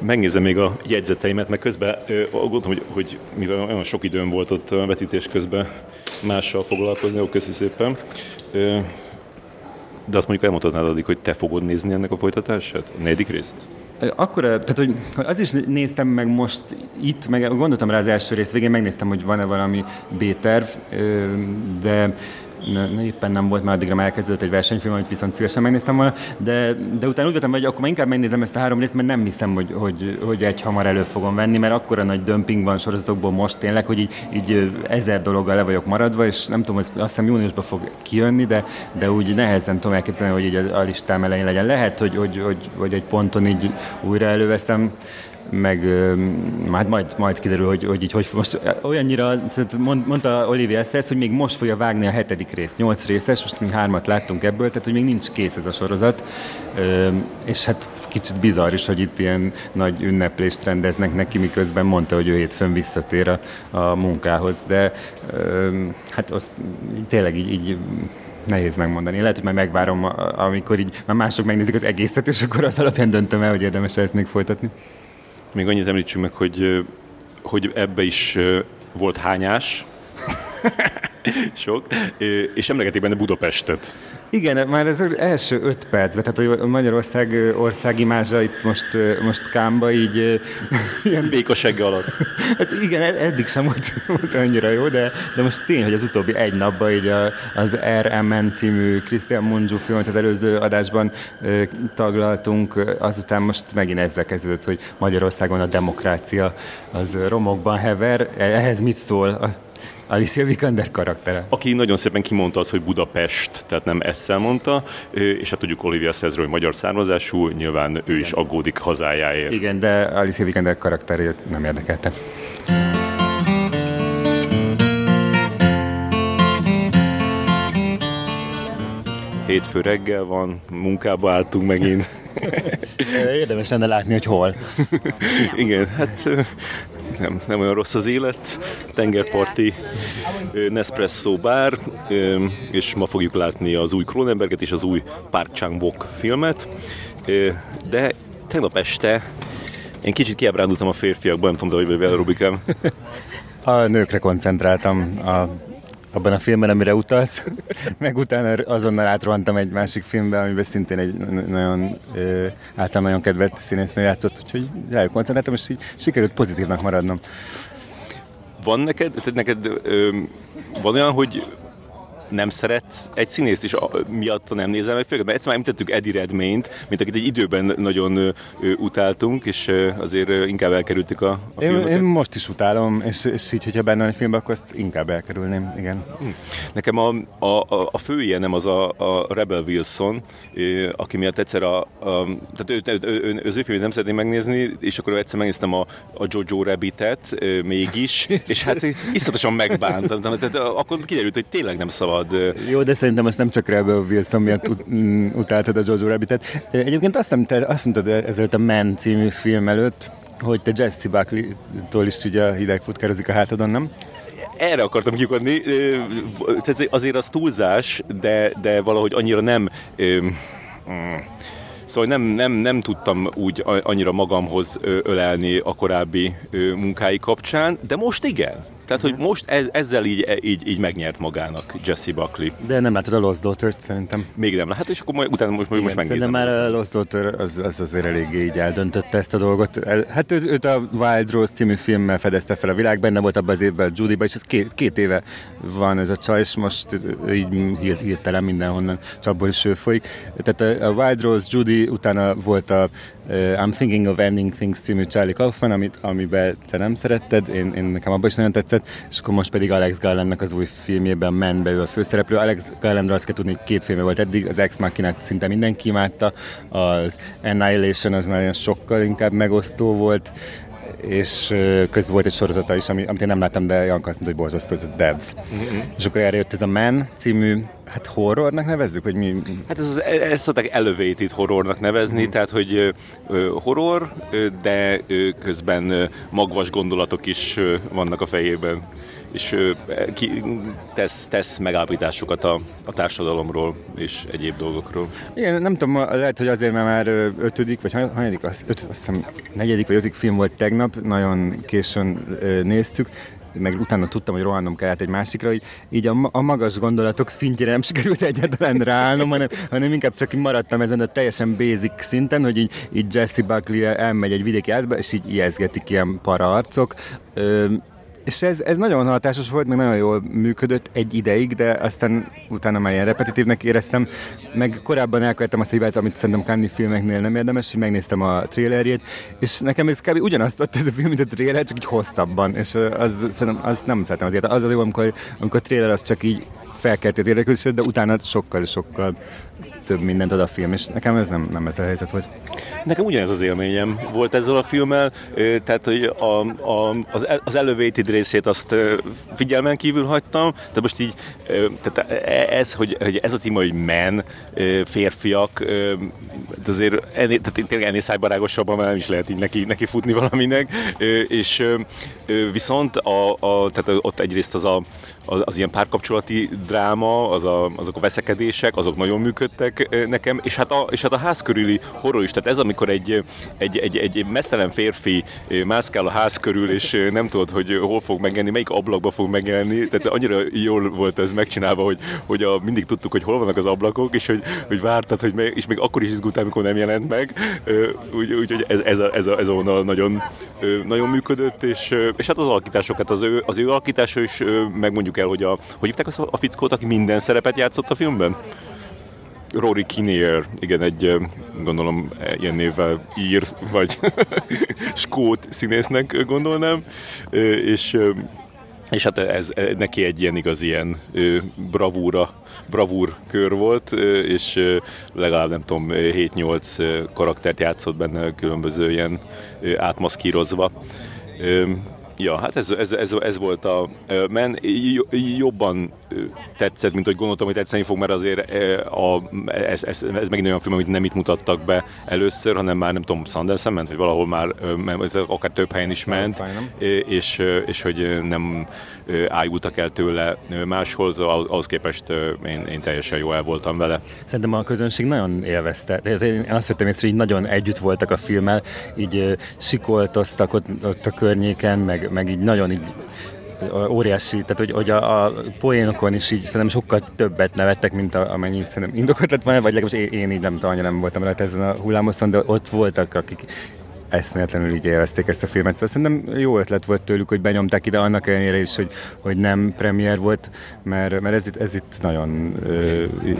Megnézem még a jegyzeteimet, meg közben gondoltam, hogy, hogy mivel olyan sok időm volt ott a vetítés közben mással foglalkozni, ó, köszi szépen. De azt mondjuk elmondhatnád addig, hogy te fogod nézni ennek a folytatását? A negyedik részt? Akkor, tehát, hogy az is néztem meg most itt, meg gondoltam rá az első rész végén, megnéztem, hogy van-e valami B-terv, de éppen nem volt, már addigra már elkezdődött egy versenyfilm, amit viszont szívesen megnéztem volna, de, de utána úgy voltam, hogy akkor már inkább megnézem ezt a három részt, mert nem hiszem, hogy, hogy, hogy egy hamar elő fogom venni, mert akkora nagy dömping van sorozatokból most tényleg, hogy így, így ezer dologgal le vagyok maradva, és nem tudom, azt hiszem júniusban fog kijönni, de, de úgy nehezen tudom elképzelni, hogy így a, a listám elején legyen. Lehet, hogy, hogy, hogy, hogy egy ponton így újra előveszem, meg hát majd, majd kiderül, hogy, hogy így hogy most olyannyira, mondta Olivia Estes, hogy még most fogja vágni a hetedik részt, nyolc részes, most mi hármat láttunk ebből, tehát hogy még nincs kész ez a sorozat, és hát kicsit bizarr is, hogy itt ilyen nagy ünneplést rendeznek neki, miközben mondta, hogy ő hétfőn visszatér a, a munkához, de hát azt tényleg így, így nehéz megmondani. Lehet, hogy majd megvárom, amikor így már mások megnézik az egészet, és akkor az alapján döntöm el, hogy érdemes ezt még folytatni. Még annyit említsünk meg, hogy, hogy ebbe is volt hányás, sok, és emlegetik benne Budapestet. Igen, már az első öt percben, tehát hogy a Magyarország országimázsa itt most, most Kámba így... Ilyen békosegge alatt. Hát igen, eddig sem volt, volt annyira jó, de, de most tény, hogy az utóbbi egy napban így a, az RMN című Christian Mungiu filmet az előző adásban taglaltunk, azután most megint ezzel kezdődött, hogy Magyarországon a demokrácia az romokban hever. Ehhez mit szól Alicia Vikander karaktere. Aki nagyon szépen kimondta az, hogy Budapest, tehát nem esszel mondta, és hát tudjuk Olivia Szezről, hogy magyar származású, nyilván ő is aggódik hazájáért. Igen, de Alicia Vikander karakterét nem érdekelte. Hétfő reggel van, munkába álltunk megint. Érdemes lenne látni, hogy hol. Igen, hát nem, nem olyan rossz az élet. Tengerparti Nespresso bár, és ma fogjuk látni az új Cronenberget és az új Park Chang-wook filmet. De tegnap este én kicsit kiábrándultam a férfiakban, nem tudom, de hogy vagy vele, Rubikám. A nőkre koncentráltam a abban a filmben, amire utalsz, meg utána azonnal átrohantam egy másik filmbe, amiben szintén egy nagyon ö, általán nagyon kedvelt színésznő játszott, úgyhogy rájuk koncentráltam, és így sikerült pozitívnak maradnom. Van neked, tehát neked ö, van olyan, hogy nem szeretsz egy színészt, és miatt nem nézel meg főleg, mert egyszer már említettük Eddie Redmayne-t, mint akit egy időben nagyon ö, ö, utáltunk, és ö, azért inkább elkerültük a, a én, én most is utálom, és, és így, hogyha benne a filmben, akkor azt inkább elkerülném, igen. Hm. Nekem a, a, a fő ilyenem az a, a Rebel Wilson, aki miatt egyszer a, a tehát ő, ő, ő, ő, az ő filmét nem szeretném megnézni, és akkor egyszer megnéztem a, a Jojo Rabbitet mégis, és hát iszatosan megbántam, tehát akkor kiderült, hogy tényleg nem szabad szabad. Jó, de szerintem azt nem csak Rebel Wilson miatt ut- mm, utáltad a Jojo Rabbitet. Egyébként azt, nem, te, azt mondtad ezelőtt a Man című film előtt, hogy te Jesse Buckley-tól is így a hideg futkározik a hátadon, nem? erre akartam kiukadni. Tehát azért az túlzás, de, de valahogy annyira nem... Mm, szóval nem, nem, nem tudtam úgy annyira magamhoz ölelni a korábbi munkái kapcsán, de most igen. Tehát, hogy most ez, ezzel így, így, így megnyert magának Jesse Buckley. De nem látod a Lost Daughter-t szerintem. Még nem lát, és akkor majd, utána most, Igen, most megnézem. Szerintem már a Lost Daughter az, az azért eléggé így eldöntötte ezt a dolgot. Hát őt, őt a Wild Rose című filmmel fedezte fel a világ, benne volt abban az évben Judy-ba, és ez két, két éve van ez a csaj, és most így hirtelen mindenhonnan csapból is ő folyik. Tehát a Wild Rose, Judy, utána volt a I'm Thinking of Ending Things című Charlie Kaufman, amit, amiben te nem szeretted, én, én nekem abban is nagyon tetszett, és akkor most pedig Alex Garlandnak az új filmjében Men ő a főszereplő. Alex Garlandra azt kell tudni, hogy két filme volt eddig, az Ex machina szinte mindenki imádta, az Annihilation az már sokkal inkább megosztó volt, és közben volt egy sorozata is, amit én nem láttam, de Janka azt mondta, hogy borzasztó, ez a Devs. Mm-hmm. És akkor erre jött ez a Man című hát horrornak nevezzük, hogy mi? Hát ez, ezt szokták elevated horrornak nevezni, mm. tehát hogy horror, de közben magvas gondolatok is vannak a fejében és ki, tesz, tesz megállapításokat a, a társadalomról és egyéb dolgokról. Igen, nem tudom, lehet, hogy azért, mert már ötödik, vagy hanyadik, azt, öt, azt hiszem negyedik vagy ötödik film volt tegnap, nagyon későn néztük, meg utána tudtam, hogy rohannom kellett egy másikra, hogy így a, a magas gondolatok szintjére nem sikerült egyáltalán ráállnom, hanem, hanem inkább csak maradtam ezen a teljesen basic szinten, hogy így, így Jesse Buckley elmegy egy vidéki házba, és így ijeszgetik ilyen para arcok. Ö, és ez, ez nagyon hatásos volt, meg nagyon jól működött egy ideig, de aztán utána már ilyen repetitívnek éreztem, meg korábban elkövettem azt a hibát, amit szerintem Cannes filmeknél nem érdemes, hogy megnéztem a trailerjét, és nekem ez kb. ugyanazt adta ez a film, mint a trailer, csak így hosszabban, és az, szerintem, az nem szeretem azért. Az az jó, amikor, amikor a trailer az csak így felkelti az érdeklődéset, de utána sokkal-sokkal több mindent ad a film, és nekem ez nem, nem ez a helyzet volt. Nekem ugyanez az élményem volt ezzel a filmmel, tehát hogy a, a, az, az elevated részét azt figyelmen kívül hagytam, de most így, tehát e, ez, hogy, hogy ez a cím, hogy men, férfiak, de azért ennél, tehát tényleg ennél szájbarágosabban már nem is lehet így neki, neki futni valaminek, és viszont a, a, tehát ott egyrészt az, a, az, az ilyen párkapcsolati dráma, az a, azok a veszekedések, azok nagyon működtek nekem, és hát a, és hát a ház körüli horror is, tehát ez amikor egy, egy, egy, egy messzelen férfi mászkál a ház körül, és nem tudod, hogy hol fog megjelenni, melyik ablakba fog megjelenni, tehát annyira jól volt ez megcsinálva, hogy, hogy a, mindig tudtuk, hogy hol vannak az ablakok, és hogy, hogy vártad, hogy meg, és még akkor is izgultál, amikor nem jelent meg, úgyhogy úgy, ez, ez, a, ez, a, ez a vonal nagyon, nagyon működött, és, és hát az alakításokat, az ő, az ő alakítása is megmondjuk el, hogy a, hogy hívták a fickót, aki minden szerepet játszott a filmben? Rory Kinnear, igen, egy gondolom ilyen névvel ír, vagy skót színésznek gondolnám, és és hát ez, neki egy ilyen igaz ilyen bravúra, bravúr kör volt, és legalább nem tudom, 7-8 karaktert játszott benne különböző ilyen átmaszkírozva. Ja, hát ez, ez, ez, ez volt a men. Jobban tetszett, mint hogy gondoltam, hogy tetszeni fog, mert azért a, ez, ez, ez megint olyan film, amit nem itt mutattak be először, hanem már nem tudom, sundance ment, vagy valahol már, akár több helyen is ment, és, és hogy nem ájultak el tőle máshol, ahhoz képest én, én teljesen jó el voltam vele. Szerintem a közönség nagyon élvezte. Én azt vettem észre, hogy nagyon együtt voltak a filmmel, így sikoltoztak ott, ott a környéken, meg, meg így nagyon így óriási, tehát hogy, hogy a, a poénokon is így szerintem sokkal többet nevettek, mint a, amennyi szerintem indokolt lett volna, vagy legalábbis én, én így nem tudom, nem voltam rá ezen a hullámoszon, de ott voltak, akik eszméletlenül így élvezték ezt a filmet. Szóval szerintem jó ötlet volt tőlük, hogy benyomták ide, annak ellenére is, hogy, hogy nem premier volt, mert, mert ez, itt, ez itt nagyon,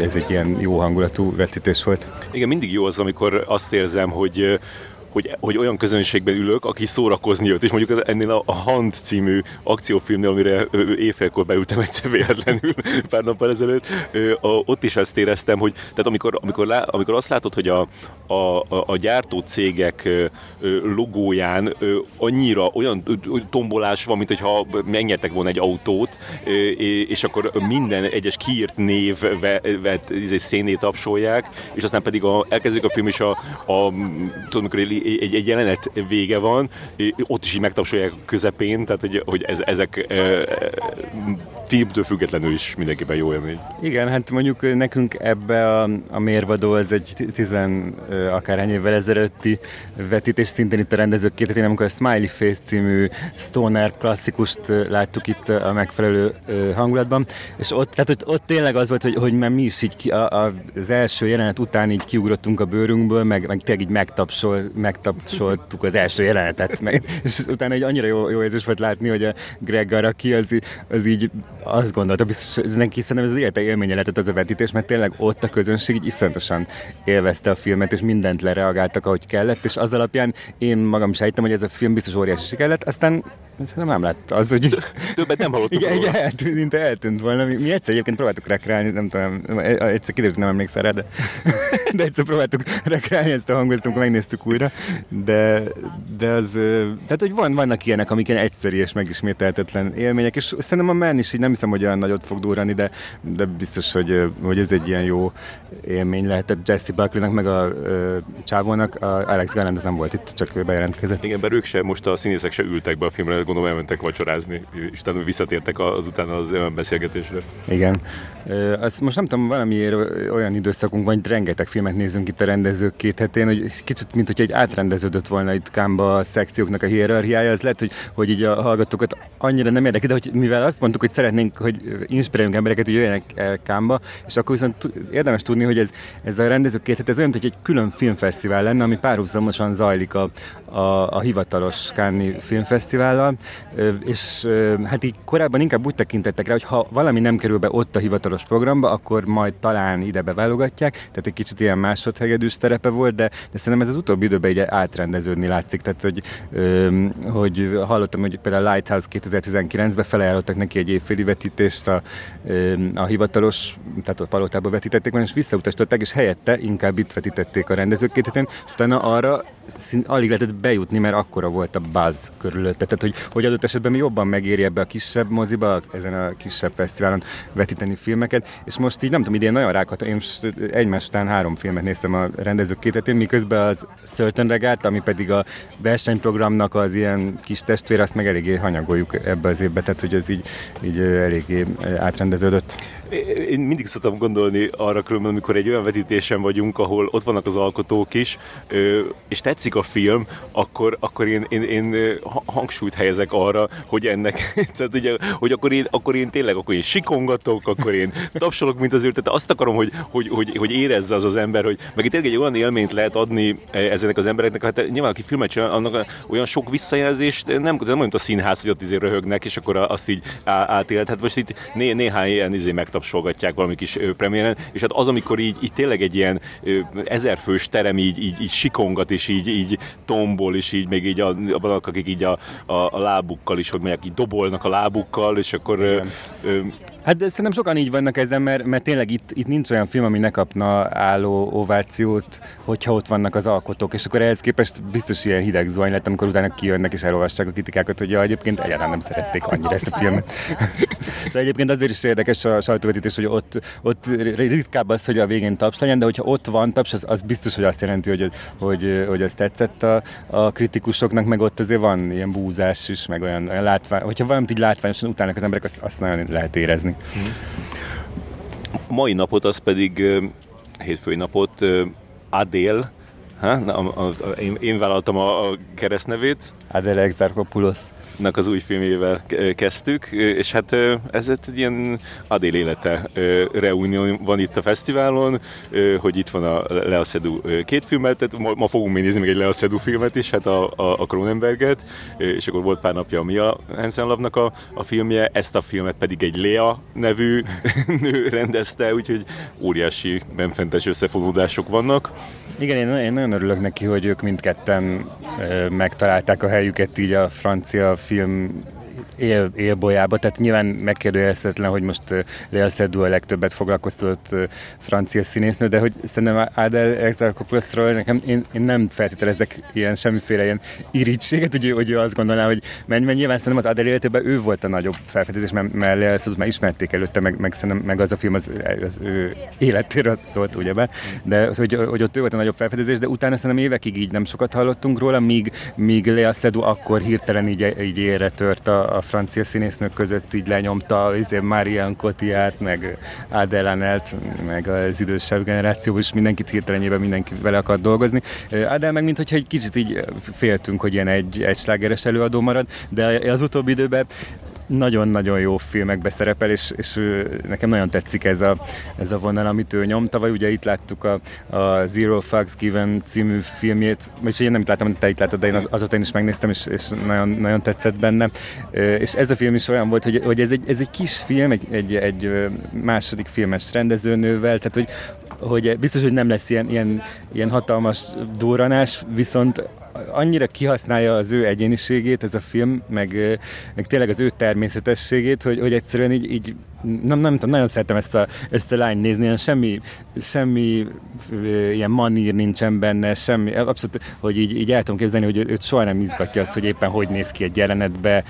ez egy ilyen jó hangulatú vetítés volt. Igen, mindig jó az, amikor azt érzem, hogy hogy, hogy olyan közönségben ülök, aki szórakozni jött, és mondjuk ennél a, a Hand című akciófilmnél, amire éjfélkor beültem egyszer véletlenül pár nappal ezelőtt, ott is ezt éreztem, hogy tehát amikor, amikor, lá, amikor azt látod, hogy a, a, a gyártó cégek logóján annyira olyan tombolás van, mint hogyha megnyertek volna egy autót, és akkor minden egyes kiírt név vet, izé, szénét tapsolják, és aztán pedig a, elkezdődik a film, és a, a tudom, amikor egy, egy, jelenet vége van, ott is így megtapsolják a közepén, tehát hogy, hogy ez, ezek e, filmtől függetlenül is mindenképpen jó élmény. Igen, hát mondjuk nekünk ebbe a, a mérvadó, ez egy tizen akárhány évvel ezelőtti vetítés szintén itt a rendezők két én amikor a Smiley Face című stoner klasszikust láttuk itt a megfelelő hangulatban, és ott, tehát ott, ott tényleg az volt, hogy, hogy már mi is így ki, a, a, az első jelenet után így kiugrottunk a bőrünkből, meg, meg tényleg így megtapsol, megtapsoltuk az első jelenetet, meg, és utána egy annyira jó, jó érzés volt látni, hogy a Greg Araki az, az így azt gondolta, biztos, ez neki szerintem ez az élete élménye lehetett az a vetítés, mert tényleg ott a közönség így iszonyatosan élvezte a filmet, és mindent lereagáltak, ahogy kellett, és az alapján én magam sejtem, hogy ez a film biztos óriási siker lett, aztán Szerintem nem lett az, hogy... Többet nem hallottuk Igen, igen eltűnt, eltűnt volna. Mi, mi egyszer egyébként próbáltuk rekreálni, nem tudom, egyszer kiderült, nem emlékszel rá, de, de egyszer próbáltuk rekreálni ezt a hangot, amikor megnéztük újra, de, de az, tehát hogy van, vannak ilyenek, amik ilyen egyszerű és megismételhetetlen élmények, és szerintem a Men is így nem hiszem, hogy olyan nagyot fog durrani, de, de biztos, hogy, hogy ez egy ilyen jó élmény lehetett Jesse Buckley-nak, meg a, a csávónak, a Alex Garland nem volt itt, csak bejelentkezett. Igen, mert ők se, most a színészek se ültek be a filmre, gondolom elmentek vacsorázni, és utána visszatértek azután az olyan beszélgetésre. Igen. Azt most nem tudom, valamiért olyan időszakunk van, hogy rengeteg filmet nézünk itt a rendezők két hetén, hogy kicsit, mint hogy egy átrendeződött volna itt Kámba a szekcióknak a hierarchiája, az lehet, hogy, hogy így a hallgatókat annyira nem érdekel, de hogy mivel azt mondtuk, hogy szeretnénk, hogy inspiráljunk embereket, hogy jöjjenek el Kámba, és akkor viszont érdemes tudni, hogy ez, ez a rendezők két het, ez olyan, mint egy külön filmfesztivál lenne, ami párhuzamosan zajlik a, a, a hivatalos Káni filmfesztivállal, és hát így korábban inkább úgy tekintettek rá, hogy ha valami nem kerül be ott a hivatalos programba, akkor majd talán ide beválogatják, tehát egy kicsit ilyen másodhegedűs terepe volt, de, de szerintem ez az utóbbi időben átrendeződni látszik, tehát hogy, hogy hallottam, hogy például Lighthouse 2019-ben felajánlottak neki egy évféli vetítést a, a hivatalos, tehát a palotába vetítették, és visszautasították, és helyette inkább itt vetítették a rendezők két és utána arra szín, alig lehetett bejutni, mert akkora volt a buzz körülötte. Tehát, hogy, hogy adott esetben mi jobban megéri ebbe a kisebb moziba, ezen a kisebb fesztiválon vetíteni filmeket, és most így nem tudom, idén nagyon rákat, én most egymás után három filmet néztem a rendezők kétetén, miközben az Certain Regard, ami pedig a versenyprogramnak az ilyen kis testvér, azt meg eléggé hanyagoljuk ebbe az évbe, tehát hogy ez így, így eléggé átrendeződött. Én mindig szoktam gondolni arra különben, amikor egy olyan vetítésen vagyunk, ahol ott vannak az alkotók is, és tetszik a film, akkor, akkor én, én, én hangsúlyt helyezek arra, hogy ennek, tehát ugye, hogy akkor én, akkor én tényleg, akkor én sikongatok, akkor én tapsolok, mint az ő, tehát azt akarom, hogy, hogy, hogy, hogy érezze az az ember, hogy meg itt egy olyan élményt lehet adni ezeknek az embereknek, hát nyilván aki filmet csinál, annak olyan sok visszajelzést, nem, nem olyan, mint a színház, hogy ott izé röhögnek, és akkor azt így átélt. Hát most itt né, néhány ilyen izé megtapsolgatják valami kis premiéren, és hát az, amikor így, így tényleg egy ilyen ezerfős terem így, így, így sikongat, és így, így tombol, és így még így a, vannak, akik így a, a, a lábukkal is, hogy mondják, így dobolnak a lábukkal, és akkor ö, ö, Hát szerintem sokan így vannak ezzel, mert, mert tényleg itt, itt nincs olyan film, ami ne kapna álló ovációt, hogyha ott vannak az alkotók, és akkor ehhez képest biztos ilyen hideg zuhany lett, amikor utána kijönnek és elolvassák a kritikákat, hogy ja, egyébként egyáltalán nem szerették annyira ezt a filmet. szóval egyébként azért is érdekes a sajtóvetítés, hogy ott, ott ritkább az, hogy a végén taps legyen, de hogyha ott van taps, az, az biztos, hogy azt jelenti, hogy, hogy, hogy az tetszett a, a kritikusoknak, meg ott azért van ilyen búzás is, meg olyan, olyan látvány, hogyha valamit így látványosan utálnak az emberek, azt, azt nagyon lehet érezni. A mai napot az pedig hétfői napot Adél, ha? A, a, a, én, én vállaltam a, a keresztnevét. Adél Exarchopoulos nak az új filmével kezdtük, és hát ez egy ilyen Adél élete reunió van itt a fesztiválon, hogy itt van a Lea Seydoux két filmet, tehát ma, ma fogunk még nézni még egy Lea Seydoux filmet is, hát a, a, a Cronenberget, és akkor volt pár napja a Mia Hansen a, a filmje, ezt a filmet pedig egy Lea nevű nő rendezte, úgyhogy óriási benfentes összefonódások vannak. Igen, én, én nagyon örülök neki, hogy ők mindketten megtalálták a helyüket így a francia film él, élbolyába, tehát nyilván megkérdőjelezhetetlen, hogy most Lea Seydoux a legtöbbet foglalkoztatott francia színésznő, de hogy szerintem Adel Exarchopoulos-ról nekem én, én, nem feltételezek ilyen semmiféle ilyen irítséget, hogy, hogy ő azt gondolná, hogy menj, mert nyilván szerintem az Adel életében ő volt a nagyobb felfedezés, mert, mert Lea Seydoux már ismerték előtte, meg, meg, szerintem, meg az a film az, az ő életéről szólt, ugyebár, de hogy, hogy ott ő volt a nagyobb felfedezés, de utána szerintem évekig így nem sokat hallottunk róla, míg, míg Lea Seydoux akkor hirtelen így, így ére tört a, a francia színésznők között, így lenyomta izé, Marianne Cotillard, meg Adele Anelt, meg az idősebb generáció is mindenkit hirtelenjében mindenki vele akart dolgozni. Adele meg mintha egy kicsit így féltünk, hogy ilyen egy, egy slágeres előadó marad, de az utóbbi időben nagyon-nagyon jó filmekbe szerepel, és, és nekem nagyon tetszik ez a, ez a vonal, amit ő nyom. Tavaly ugye itt láttuk a, a Zero Fucks Given című filmjét, vagyis én nem itt láttam, te itt láttad, de én az, azóta én is megnéztem, és, és nagyon, nagyon tetszett benne. És ez a film is olyan volt, hogy, hogy ez, egy, ez egy kis film, egy, egy, egy második filmes rendezőnővel, tehát hogy, hogy biztos, hogy nem lesz ilyen, ilyen, ilyen hatalmas durranás, viszont annyira kihasználja az ő egyéniségét ez a film, meg, meg tényleg az ő természetességét, hogy, hogy egyszerűen így, így nem, nem tudom, nagyon szeretem ezt a, ezt a lányt nézni, ilyen semmi, semmi ilyen manír nincsen benne, semmi, abszolút, hogy így, így el tudom képzelni, hogy őt soha nem izgatja az, hogy éppen hogy néz ki egy jelenetbe,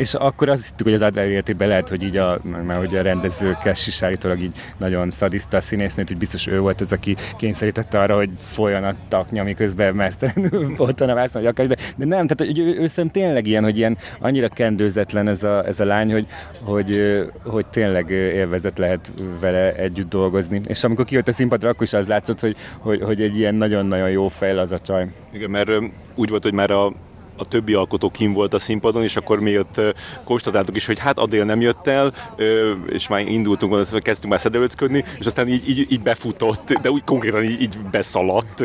és akkor azt hittük, hogy az Adler lehet, hogy így a, mert hogy a rendező Cash állítólag így nagyon szadiszta a színésznőt, hogy biztos ő volt az, aki kényszerítette arra, hogy folyjon a taknya, miközben mesztelenül volt a vászon, hogy akar, de, de nem, tehát hogy ő, ő, ő tényleg ilyen, hogy ilyen annyira kendőzetlen ez a, ez a lány, hogy, hogy, hogy tényleg élvezet lehet vele együtt dolgozni. És amikor kijött a színpadra, akkor is az látszott, hogy, hogy, hogy egy ilyen nagyon-nagyon jó fejl az a csaj. Igen, mert úgy volt, hogy már a a többi alkotó kim volt a színpadon, és akkor mi ott konstatáltuk is, hogy hát Adél nem jött el, és már indultunk volna, kezdtünk már szedelőcködni, és aztán így, így, így befutott, de úgy konkrétan így, így beszaladt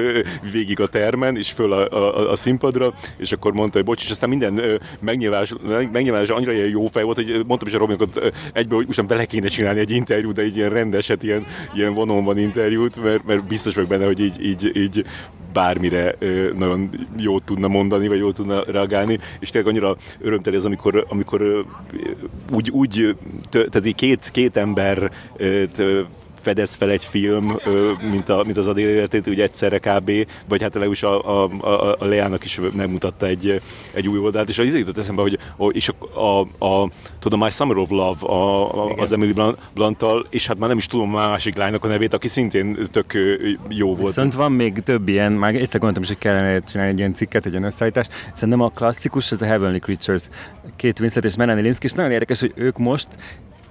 végig a termen, és föl a, a, a színpadra, és akkor mondta, hogy bocs, és aztán minden megnyilvánulás, megnyilvánulás annyira ilyen jó fej volt, hogy mondtam is a Robin, hogy egyből, hogy most bele kéne csinálni egy interjút, de egy ilyen rendeset, ilyen, ilyen vonóban interjút, mert, mert biztos vagyok benne, hogy így, így, így bármire nagyon jót tudna mondani, vagy jót tudna reagálni, és tényleg annyira örömteli ez, amikor, amikor úgy, úgy tehát két, két ember fedez fel egy film, mint, a, mint az Adél életét, ugye egyszerre kb. Vagy hát legalábbis a, a, a, a Leának is megmutatta egy, egy új oldalt, és az jutott eszembe, hogy és a, a, a, tudom, My Summer of Love a, a, az Emily Blunt-tal, és hát már nem is tudom a másik lánynak a nevét, aki szintén tök jó volt. Viszont van még több ilyen, már egyszer gondoltam is, hogy kellene csinálni egy ilyen cikket, egy ilyen összeállítást. Szerintem a klasszikus, az a Heavenly Creatures. Két Winslet és Melanie Linsky, és nagyon érdekes, hogy ők most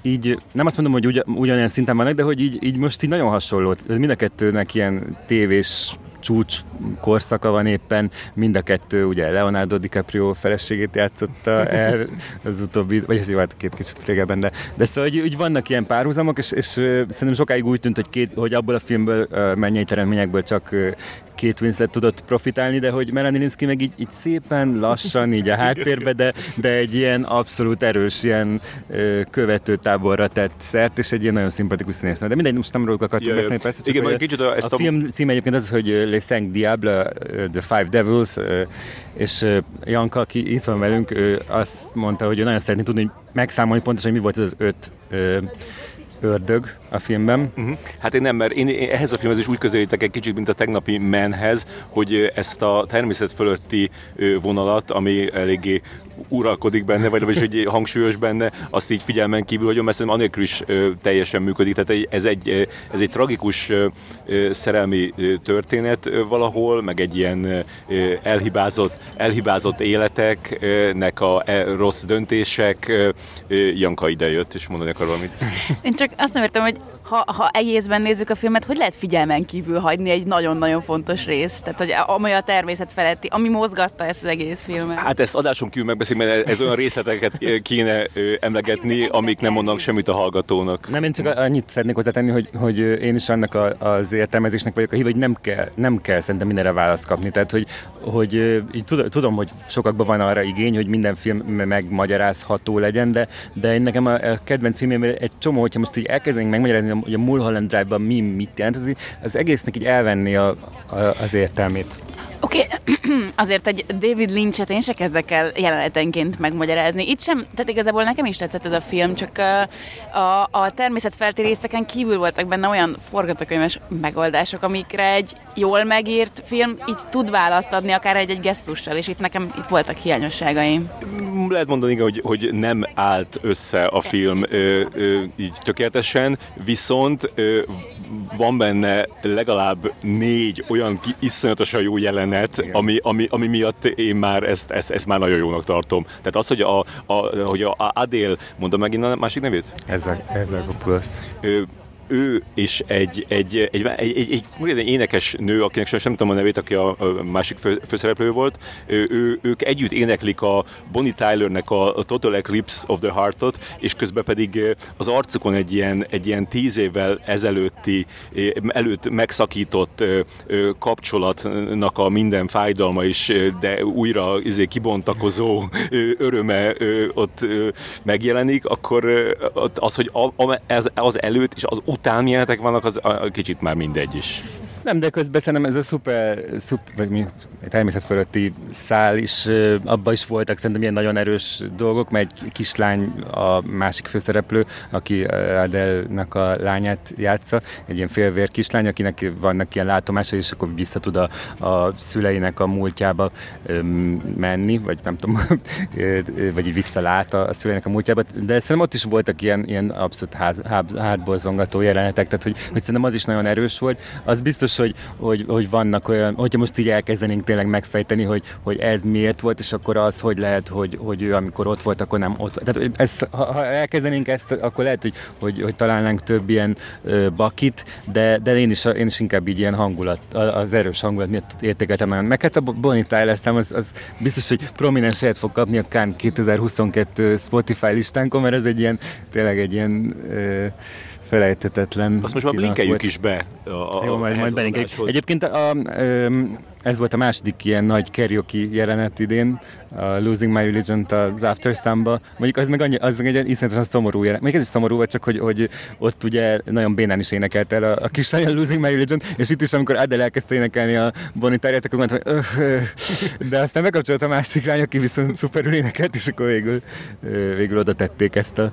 így nem azt mondom, hogy ugyan, ugyanilyen szinten vannak, de hogy így, így most így nagyon hasonló. Mind a kettőnek ilyen tévés csúcs korszaka van éppen, mind a kettő, ugye Leonardo DiCaprio feleségét játszotta el az utóbbi, vagy ez jó, hát két kicsit régebben, de, de szóval, hogy, hogy vannak ilyen párhuzamok, és, és szerintem sokáig úgy tűnt, hogy, két, hogy abból a filmből, mennyei teremtményekből csak két Winslet tudott profitálni, de hogy Melanie Linsky meg így, így szépen lassan így a háttérbe, de, de egy ilyen abszolút erős ilyen követőtáborra tett szert, és egy ilyen nagyon szimpatikus színésznő. De mindegy, most nem róluk akartunk yeah, beszélni, persze, csak Igen, a, kicsit a, ezt a, a film címe egyébként az, hogy Les Cinq Diables, The Five Devils, és Janka, aki itt van velünk, ő azt mondta, hogy ő nagyon szeretné tudni, hogy megszámolni pontosan, hogy mi volt ez az öt ördög a filmben. Uh-huh. Hát én nem, mert én ehhez a filmhez is úgy közelítek egy kicsit, mint a tegnapi menhez, hogy ezt a természet fölötti vonalat, ami eléggé uralkodik benne, vagy, vagy hogy hangsúlyos benne, azt így figyelmen kívül hagyom, mert szerintem anélkül is ö, teljesen működik. Tehát ez egy, ez egy tragikus ö, szerelmi történet ö, valahol, meg egy ilyen ö, elhibázott, elhibázott életeknek a e, rossz döntések. Ö, Janka ide jött, és mondani akar valamit. Én csak azt nem értem, hogy ha, ha egészben nézzük a filmet, hogy lehet figyelmen kívül hagyni egy nagyon-nagyon fontos részt, tehát hogy ami a természet feletti, ami mozgatta ezt az egész filmet. Hát ezt adáson kívül megbeszéljük, mert ez olyan részleteket kéne emlegetni, amik nem mondanak semmit a hallgatónak. Nem, én csak annyit szeretnék hozzátenni, hogy, hogy én is annak a, az értelmezésnek vagyok a hív, hogy nem kell, nem kell szerintem mindenre választ kapni. Tehát, hogy, hogy így tudom, hogy sokakban van arra igény, hogy minden film megmagyarázható legyen, de, de én nekem a, a kedvenc filmjében egy csomó, hogyha most így elkezdenénk megmagyarázni, hogy a Mulholland Drive-ban mi mit jelent, az, az egésznek így elvenni a, a, az értelmét. Oké, okay. azért egy David Lynch-et én se kezdek el jelenetenként megmagyarázni. Itt sem, tehát igazából nekem is tetszett ez a film, csak a, a, a természetfelti részeken kívül voltak benne olyan forgatókönyves megoldások, amikre egy jól megírt film így tud választ adni, akár egy-egy gesztussal, és itt nekem itt voltak hiányosságaim. Lehet mondani, hogy, hogy nem állt össze a film ö, ö, így tökéletesen, viszont ö, van benne legalább négy olyan iszonyatosan jó jelenet, ami, ami, ami miatt én már ezt, ezt, ezt már nagyon jónak tartom. Tehát az, hogy a, a, hogy a Adél, mondom megint a másik nevét? Ezzel, ezzel a plusz ő és egy, egy, egy, egy, egy, egy, egy énekes nő, akinek sem, nem tudom a nevét, aki a, a másik fő, főszereplő volt, ő, ő, ők együtt éneklik a Bonnie Tylernek a, a Total Eclipse of the Heart-ot, és közben pedig az arcukon egy ilyen, egy ilyen tíz évvel ezelőtti, előtt megszakított kapcsolatnak a minden fájdalma is, de újra izé, kibontakozó öröme ott megjelenik, akkor az, hogy az előtt és az utáni jelenetek vannak, az a, kicsit már mindegy is. Nem, de közben szerintem ez a szuper, szuper vagy mi, természet fölötti szál is, abban is voltak szerintem ilyen nagyon erős dolgok, mert egy kislány a másik főszereplő, aki Adele-nak a lányát játsza, egy ilyen félvér kislány, akinek vannak ilyen látomásai, és akkor vissza tud a, a szüleinek a múltjába menni, vagy nem tudom, vagy így visszalát a, a szüleinek a múltjába, de szerintem ott is voltak ilyen, ilyen abszolút ház, hátborzongató jelenetek, tehát hogy, hogy szerintem az is nagyon erős volt. Az biztos, hogy, hogy, hogy vannak olyan, hogyha most így elkezdenénk tényleg megfejteni, hogy, hogy ez miért volt, és akkor az, hogy lehet, hogy, hogy ő amikor ott volt, akkor nem ott Tehát ezt, ha, ha elkezdenénk ezt, akkor lehet, hogy, hogy, hogy találnánk több ilyen ö, bakit, de, de én, is, én is inkább így ilyen hangulat, az erős hangulat miatt értékeltem nagyon. Meg hát a Bonnie Tyler az, az biztos, hogy prominens helyet fog kapni a Kán 2022 Spotify listánkon, mert ez egy ilyen, tényleg egy ilyen ö, felejtetetlen. Azt most már linkeljük is be. A, a, Jó, majd, majd belinkeljük. Egyébként a, a, ez volt a második ilyen nagy karaoke jelenet idén, a Losing My Religion az After Sun-ba. Mondjuk az meg, annyi, az meg egy iszonyatosan szomorú jelenet. Mondjuk ez is szomorú volt, csak hogy, hogy ott ugye nagyon bénán is énekelt el a, a kislány a Losing My Religion, és itt is, amikor Adele elkezdte énekelni a Bonnie Tyler-t, akkor mondta, hogy öh, öh. de aztán megkapcsolt a másik lány, aki viszont szuperül énekelt, és akkor végül, végül oda tették ezt a...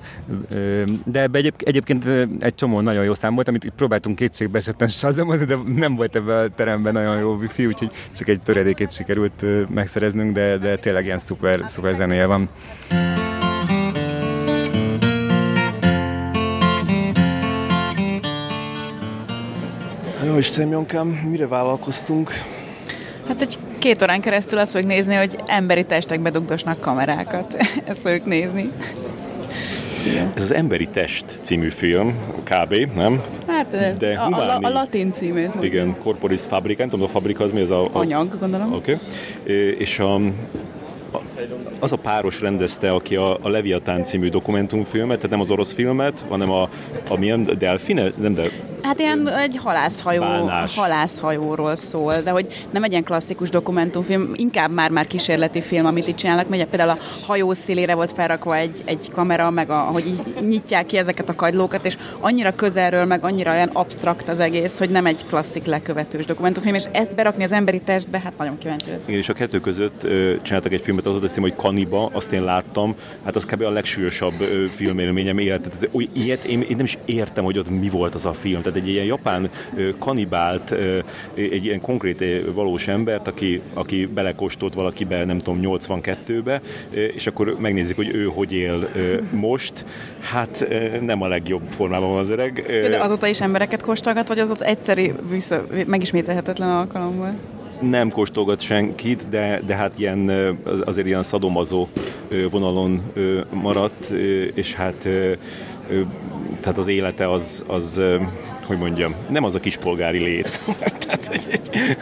De ebbe egyéb, egyébként egy csomó nagyon jó szám volt, amit próbáltunk kétségbe esetten sazamozni, de nem volt ebben a teremben nagyon jó wifi, úgyhogy csak egy töredékét sikerült megszereznünk, de, de tényleg ilyen szuper, szuper zenéje van. Jó Istenem, Jankám, mire vállalkoztunk? Hát egy két órán keresztül azt fogjuk nézni, hogy emberi testek bedugdosnak kamerákat. Ezt fogjuk nézni. Igen. Ez az Emberi Test című film, kb. nem? Hát De a, a, a latin címét. Igen, Corporis Fabrica, nem tudom, a fabrika az mi? Az a, a anyag, gondolom. Oké. Okay. És a, az a páros rendezte, aki a, a Leviatán című dokumentumfilmet, tehát nem az orosz filmet, hanem a, a milyen Delfine? Nem, de Hát ilyen egy halászhajó, halászhajóról szól, de hogy nem egy ilyen klasszikus dokumentumfilm, inkább már-már kísérleti film, amit itt csinálnak, mert például a hajó szélére volt felrakva egy, egy kamera, meg a, hogy így nyitják ki ezeket a kagylókat, és annyira közelről, meg annyira olyan abstrakt az egész, hogy nem egy klasszik lekövetős dokumentumfilm, és ezt berakni az emberi testbe, hát nagyon kíváncsi lesz. Igen, és a kettő között ö, csináltak egy filmet, az cím, hogy Kaniba, azt én láttam, hát az kb. a legsúlyosabb filmélményem élet. Ilyet én, én nem is értem, hogy ott mi volt az a film. Tehát egy ilyen japán kanibált, egy ilyen konkrét valós embert, aki, aki belekóstolt valakibe, nem tudom, 82-be, és akkor megnézik, hogy ő hogy él most. Hát nem a legjobb formában van az öreg. De azóta is embereket kóstolgat, vagy az ott egyszeri vissza, megismételhetetlen alkalommal? Nem kóstolgat senkit, de, de hát ilyen, azért ilyen szadomazó vonalon maradt, és hát tehát az élete az, az hogy mondjam, nem az a kispolgári lét. Tehát, egy, egy,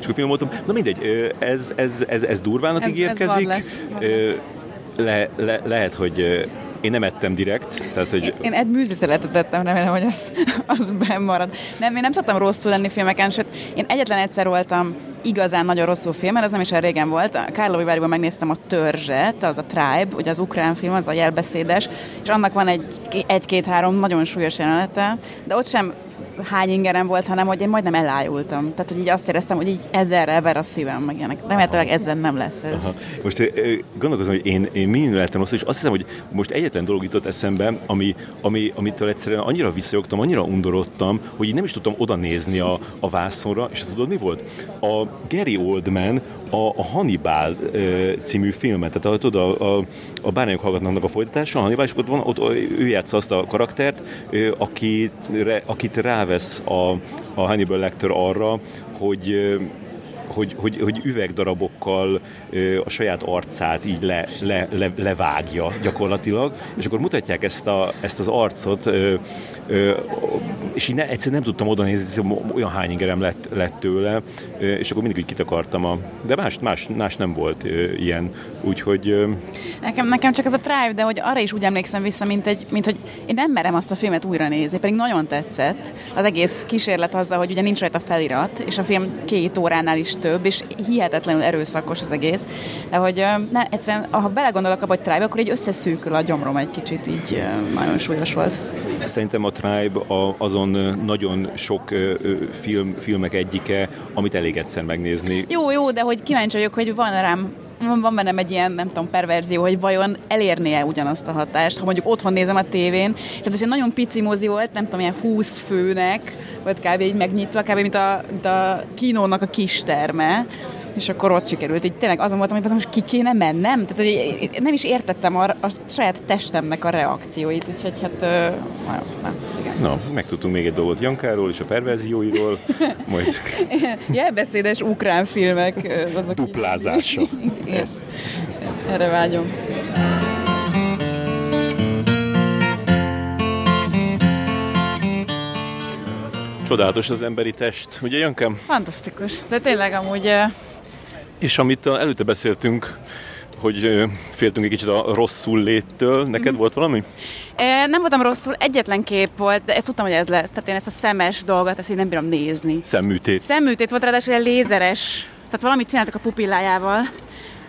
és film voltam. Na mindegy, ez, ez, ez, ez durvának ez, ígérkezik. Ez van lesz, van lesz. Le, le, lehet, hogy én nem ettem direkt. Tehát, hogy... Én, én egy műzeszeletet ettem, remélem, hogy az, az marad. Nem, én nem szoktam rosszul lenni filmeken, sőt, én egyetlen egyszer voltam igazán nagyon rosszul filmen, ez nem is olyan régen volt. Kárlovi Váriban megnéztem a Törzset, az a Tribe, ugye az ukrán film, az a jelbeszédes, és annak van egy, egy-két-három nagyon súlyos jelenete, de ott sem hány ingerem volt, hanem hogy én majdnem elájultam. Tehát, hogy így azt éreztem, hogy így ezerre ver a szívem, meg ilyenek. Remélhetőleg ezzel nem lesz ez. Aha. Most gondolkozom, hogy én, én mi lettem rossz, és azt hiszem, hogy most egyetlen dolog jutott eszembe, ami, ami, amitől egyszerűen annyira visszajogtam, annyira undorodtam, hogy így nem is tudtam oda nézni a, a vászonra, és tudod mi volt? A Gary Oldman a, a Hannibal című filmet, tehát tudod, a, a, a bárányok hallgatnak a folytatása, a Hannibal, és ott, van, ott ő játsza azt a karaktert, akit, akit rávesz a, a Hannibal Lecter arra, hogy hogy, hogy, hogy üvegdarabokkal a saját arcát így le, le, le, levágja gyakorlatilag, és akkor mutatják ezt, a, ezt az arcot, és így ne, egyszerűen nem tudtam oda nézni, olyan hány ingerem lett, lett tőle, és akkor mindig úgy kitakartam a... De más, más, más nem volt ilyen, úgyhogy... Nekem, nekem csak az a Tribe, de hogy arra is úgy emlékszem vissza, mint, egy, mint hogy én nem merem azt a filmet újra nézni, pedig nagyon tetszett. Az egész kísérlet azzal, hogy ugye nincs rajta felirat, és a film két óránál is több, és hihetetlenül erőszakos az egész. De hogy ne, egyszerűen, ha belegondolok abba, hogy Tribe, akkor egy összeszűkül a gyomrom egy kicsit, így nagyon súlyos volt. Szerintem a Tribe azon nagyon sok film, filmek egyike, amit elég egyszer megnézni. Jó, jó, de hogy kíváncsi vagyok, hogy van rám van bennem egy ilyen, nem tudom, perverzió, hogy vajon elérnie ugyanazt a hatást, ha mondjuk otthon nézem a tévén, és ez egy nagyon pici mozi volt, nem tudom, ilyen 20 főnek, volt kb. így megnyitva, kb. mint a, mint a kínónak a kis terme, és akkor ott sikerült. Így tényleg azon voltam, hogy most ki kéne mennem. Tehát hogy nem is értettem a, a saját testemnek a reakcióit, úgyhogy hát na, na, igen. Na, megtudtunk még egy dolgot Jankáról és a perverzióiról, majd... Jelbeszédes ukrán filmek. Azok Duplázása. yes. Erre vágyom. Csodálatos az emberi test, ugye Jankám? Fantasztikus, de tényleg amúgy és amit előtte beszéltünk, hogy féltünk egy kicsit a rosszul léttől. Neked mm. volt valami? Nem voltam rosszul, egyetlen kép volt, de ezt tudtam, hogy ez lesz. Tehát én ezt a szemes dolgot, ezt én nem bírom nézni. Szemműtét. Szemműtét volt, ráadásul egy lézeres. Tehát valamit csináltak a pupillájával,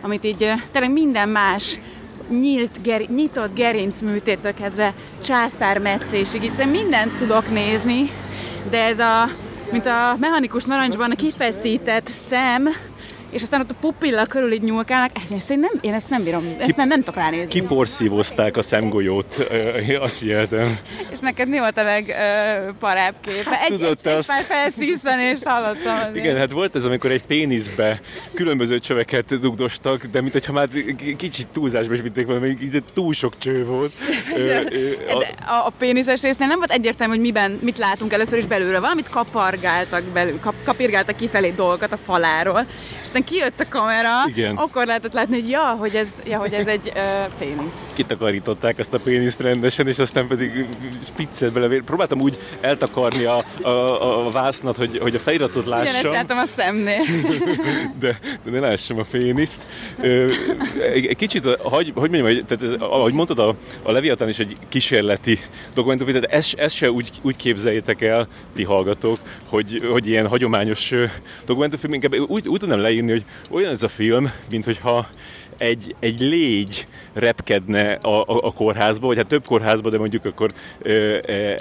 amit így tényleg minden más nyílt, ger, nyitott gerinc műtétől kezdve császármetszésig. Itt mindent tudok nézni, de ez a, mint a mechanikus narancsban a kifeszített szem, és aztán ott a pupilla körül így nyúlkálnak, ezt én, nem, én ezt nem bírom, ezt Ki, nem, nem tudok ránézni. Kiporszívozták a szemgolyót, azt figyeltem. És neked mi volt a legparább kép? Egy, Tudod, egy, egy azt... felszíszen, és hallottam. Azért. Igen, hát volt ez, amikor egy péniszbe különböző csöveket dugdostak, de mint hogyha már kicsit túlzásba is vitték volna, még túl sok cső volt. a, a, a péniszes résznél nem volt egyértelmű, hogy miben, mit látunk először is belülről. Valamit kapargáltak belül, kap, kapirgáltak kifelé dolgokat a faláról, és aztán kijött a kamera, Igen. akkor lehetett látni, hogy ja, hogy ez, ja, hogy ez egy uh, pénisz. Kitakarították ezt a péniszt rendesen, és aztán pedig spiccet bele. Próbáltam úgy eltakarni a, a, a, vásznat, hogy, hogy a feliratot lássam. Ugyanezt láttam a szemnél. de, de ne lássam a péniszt. Egy kicsit, hogy, hogy mondjam, hogy, tehát, ahogy mondtad, a, a Leviathan is egy kísérleti dokumentum, tehát ezt, ezt se úgy, úgy képzeljétek el, ti hallgatók, hogy, hogy ilyen hagyományos dokumentumfilm, inkább úgy, úgy tudnám leírni, hogy olyan ez a film, mint hogyha egy, egy légy repkedne a, a, a kórházba, vagy hát több kórházba, de mondjuk akkor ö, ö,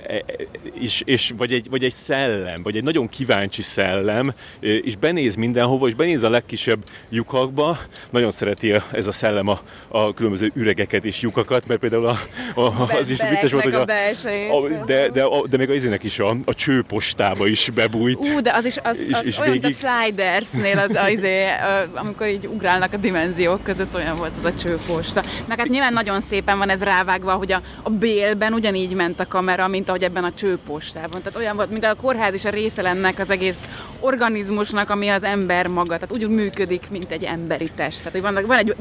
és, és, vagy, egy, vagy egy szellem, vagy egy nagyon kíváncsi szellem, és benéz mindenhova, és benéz a legkisebb lyukakba. Nagyon szereti ez a szellem a, a különböző üregeket és lyukakat, mert például a, a, az is vicces volt, hogy a, a, de, de, a, de még az izének is a, a csőpostába is bebújt. Ú, de az is az, és, az és olyan, végig... a Slidersnél, az, az, az, amikor így ugrálnak a dimenziók között, olyan volt az a csőposta. Meg hát nyilván nagyon szépen van ez rávágva, hogy a, a bélben ugyanígy ment a kamera, mint ahogy ebben a csőpostában. Tehát olyan volt, mint a kórház is a része lennek az egész organizmusnak, ami az ember maga. Tehát úgy működik, mint egy emberi test. Tehát hogy van, van egy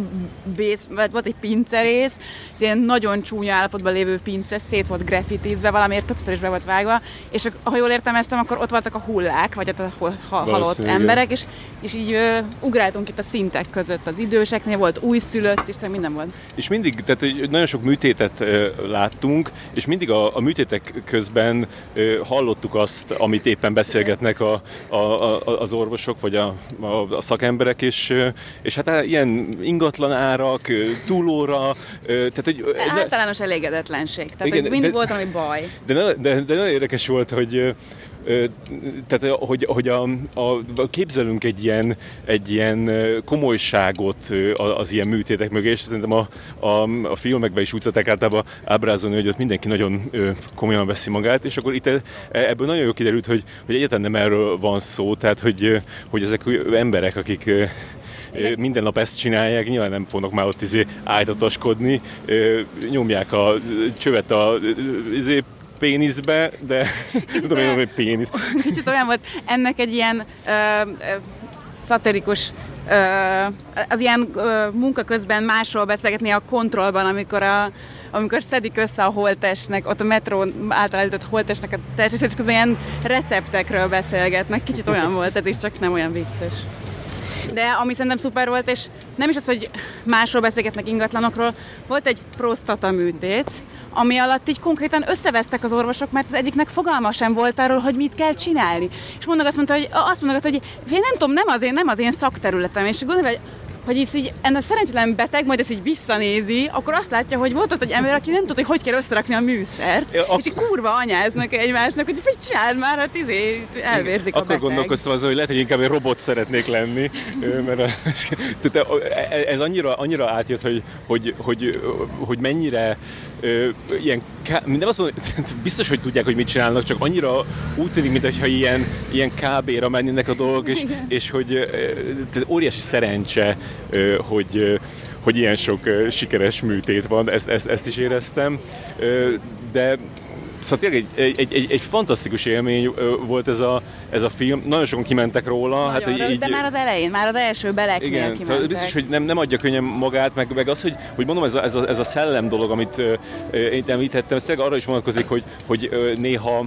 bész, volt egy pincerész, ilyen nagyon csúnya állapotban lévő pince, szét volt graffitizve, valamiért többször is be volt vágva, és ha jól értelmeztem, akkor ott voltak a hullák, vagy hát a halott emberek, és, és így uh, ugráltunk itt a szintek között az időseknél, volt újszülött, és minden volt. És mindig, tehát hogy nagyon sok műtétet láttunk, és mindig a, a műtétek közben hallottuk azt, amit éppen beszélgetnek a, a, a, az orvosok, vagy a, a, a szakemberek, és, és hát ilyen ingatlan árak, túlóra, tehát hogy... Általános elégedetlenség, tehát igen, hogy mindig de, volt valami baj. De, de, de, de nagyon érdekes volt, hogy tehát hogy, hogy a, a, képzelünk egy ilyen, egy ilyen komolyságot az ilyen műtétek mögé, és szerintem a, a, a filmekben is úgy szokták általában ábrázolni, hogy ott mindenki nagyon komolyan veszi magát, és akkor itt e, ebből nagyon jól kiderült, hogy, hogy egyáltalán nem erről van szó, tehát hogy, hogy ezek emberek, akik minden nap ezt csinálják, nyilván nem fognak már ott izé ájtatoskodni, nyomják a csövet a izé, péniszbe, de tudom én, hogy pénisz. Kicsit olyan volt, ennek egy ilyen ö, ö, szatirikus ö, az ilyen ö, munka közben másról beszélgetni a kontrollban, amikor a amikor szedik össze a holtesnek, ott a metró által állított holtesnek a teljes, és közben ilyen receptekről beszélgetnek. Kicsit olyan volt ez is, csak nem olyan vicces. De ami szerintem szuper volt, és nem is az, hogy másról beszélgetnek ingatlanokról, volt egy prostata műtét, ami alatt így konkrétan összevesztek az orvosok, mert az egyiknek fogalma sem volt arról, hogy mit kell csinálni. És mondok azt mondta, hogy azt mondok, hogy én nem tudom, nem az én, nem az én szakterületem, és gondolom, hogy hogy így, így ennek szerencsétlen beteg majd ezt így visszanézi, akkor azt látja, hogy volt ott egy ember, aki nem tudta, hogy hogy kell összerakni a műszert, ja, ak- és így kurva anyáznak egymásnak, hogy mit csinál már, hát izé, elvérzik akkor a beteg. gondolkoztam azon, hogy lehet, hogy inkább egy robot szeretnék lenni, mert a, tehát e, ez annyira, annyira átjött, hogy, hogy, hogy, hogy mennyire ilyen, nem azt mondom, biztos, hogy tudják, hogy mit csinálnak, csak annyira úgy tűnik, mintha ilyen, ilyen KB-ra mennének a dolgok, és, és hogy tehát óriási szerencse, hogy, hogy ilyen sok sikeres műtét van, ezt, ezt, ezt is éreztem, de Szóval tényleg egy, egy, egy, egy fantasztikus élmény volt ez a, ez a film. Nagyon sokan kimentek róla. hát, rövid, így, de már az elején, már az első beleknél igen, kimentek. Biztos, hogy nem, nem adja könnyen magát, meg, meg az, hogy, hogy mondom, ez a, ez, a, ez a szellem dolog, amit uh, én említettem, ez tényleg arra is vonatkozik, hogy, hogy uh, néha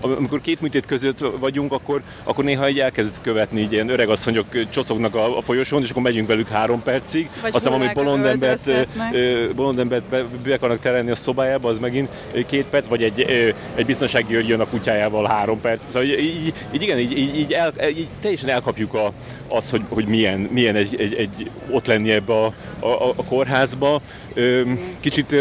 amikor két műtét között vagyunk, akkor, akkor néha egy elkezd követni, így ilyen asszonyok csoszognak a, a folyosón, és akkor megyünk velük három percig. Vagy Aztán valami bolond embert, bolond embert be, be akarnak terelni a szobájába, az megint két perc, vagy egy, egy biztonsági őr jön a kutyájával három perc. Szóval így, így, így igen, így, így, így, el, így teljesen elkapjuk a, az, hogy, hogy milyen, milyen egy, egy, egy ott lenni ebbe a, a, a kórházba. Kicsit